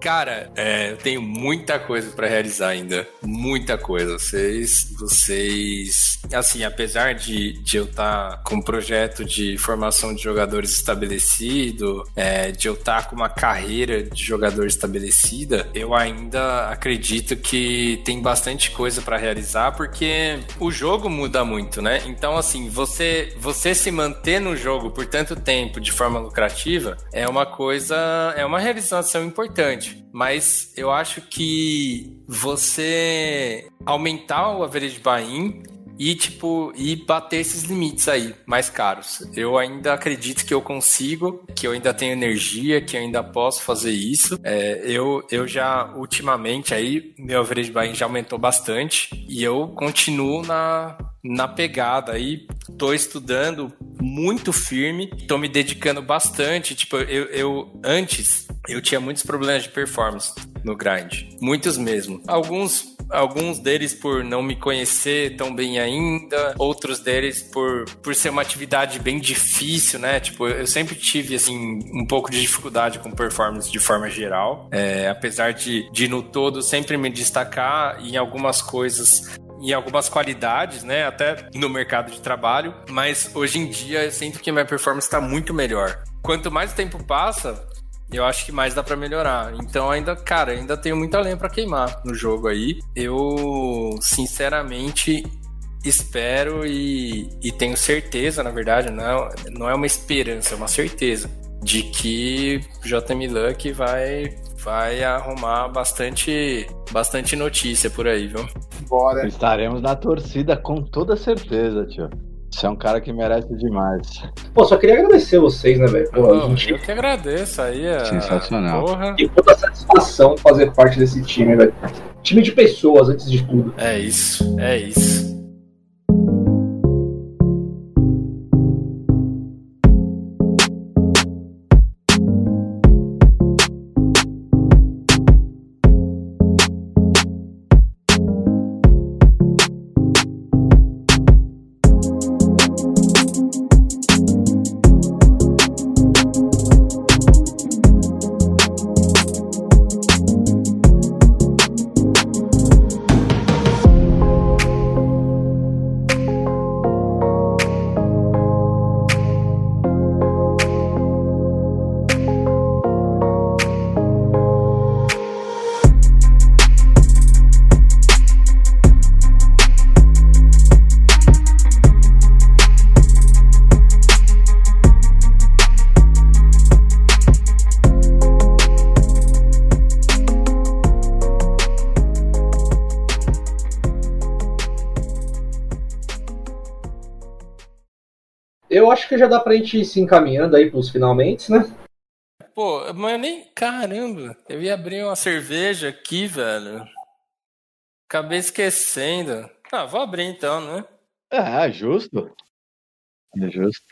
Cara, é, eu tenho muita coisa para realizar ainda. Muita coisa. Vocês, vocês, assim, apesar de, de eu estar tá com um projeto de formação de jogadores estabelecido, é, de eu estar tá com uma carreira de jogador estabelecida, eu ainda acredito que tem bastante coisa para realizar, porque o jogo muda muito, né? Então, assim, você, você se manter no jogo por tanto tempo de forma lucrativa é uma coisa, é uma realização importante. Mas eu acho que você aumentar o average buy-in e tipo e bater esses limites aí mais caros. Eu ainda acredito que eu consigo, que eu ainda tenho energia, que eu ainda posso fazer isso. É, eu, eu já ultimamente aí meu average buy já aumentou bastante e eu continuo na na pegada aí, tô estudando muito firme, tô me dedicando bastante. Tipo, eu, eu antes eu tinha muitos problemas de performance no grind, muitos mesmo. Alguns alguns deles por não me conhecer tão bem ainda, outros deles por, por ser uma atividade bem difícil, né? Tipo, eu sempre tive, assim, um pouco de dificuldade com performance de forma geral, é, apesar de, de no todo sempre me destacar em algumas coisas em algumas qualidades, né? Até no mercado de trabalho, mas hoje em dia eu sinto que minha performance está muito melhor. Quanto mais o tempo passa, eu acho que mais dá para melhorar. Então ainda, cara, ainda tenho muita lenha para queimar no jogo aí. Eu, sinceramente, espero e, e, tenho certeza, na verdade, não é, não é uma esperança, é uma certeza de que JM Luck vai vai arrumar bastante bastante notícia por aí, viu? Bora. Estaremos na torcida com toda certeza, tio. Você é um cara que merece demais. Pô, só queria agradecer vocês, né, velho? Oh, gente... Eu que agradeço aí. A... Sensacional. Porra. E toda satisfação fazer parte desse time, velho. Time de pessoas, antes de tudo. É isso, é isso. Que já dá pra gente ir se encaminhando aí pros finalmente, né? Pô, mas eu nem. Caramba, eu ia abrir uma cerveja aqui, velho. Acabei esquecendo. Ah, vou abrir então, né? É, justo. É justo.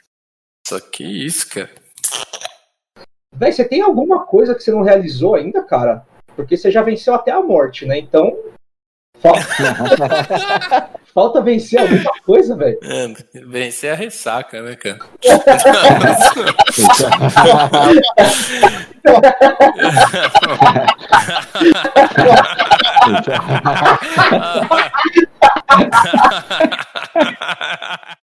Só que isso, cara. Véi, você tem alguma coisa que você não realizou ainda, cara? Porque você já venceu até a morte, né? Então. Falta vencer alguma coisa, velho. É, vencer a ressaca, né, cara?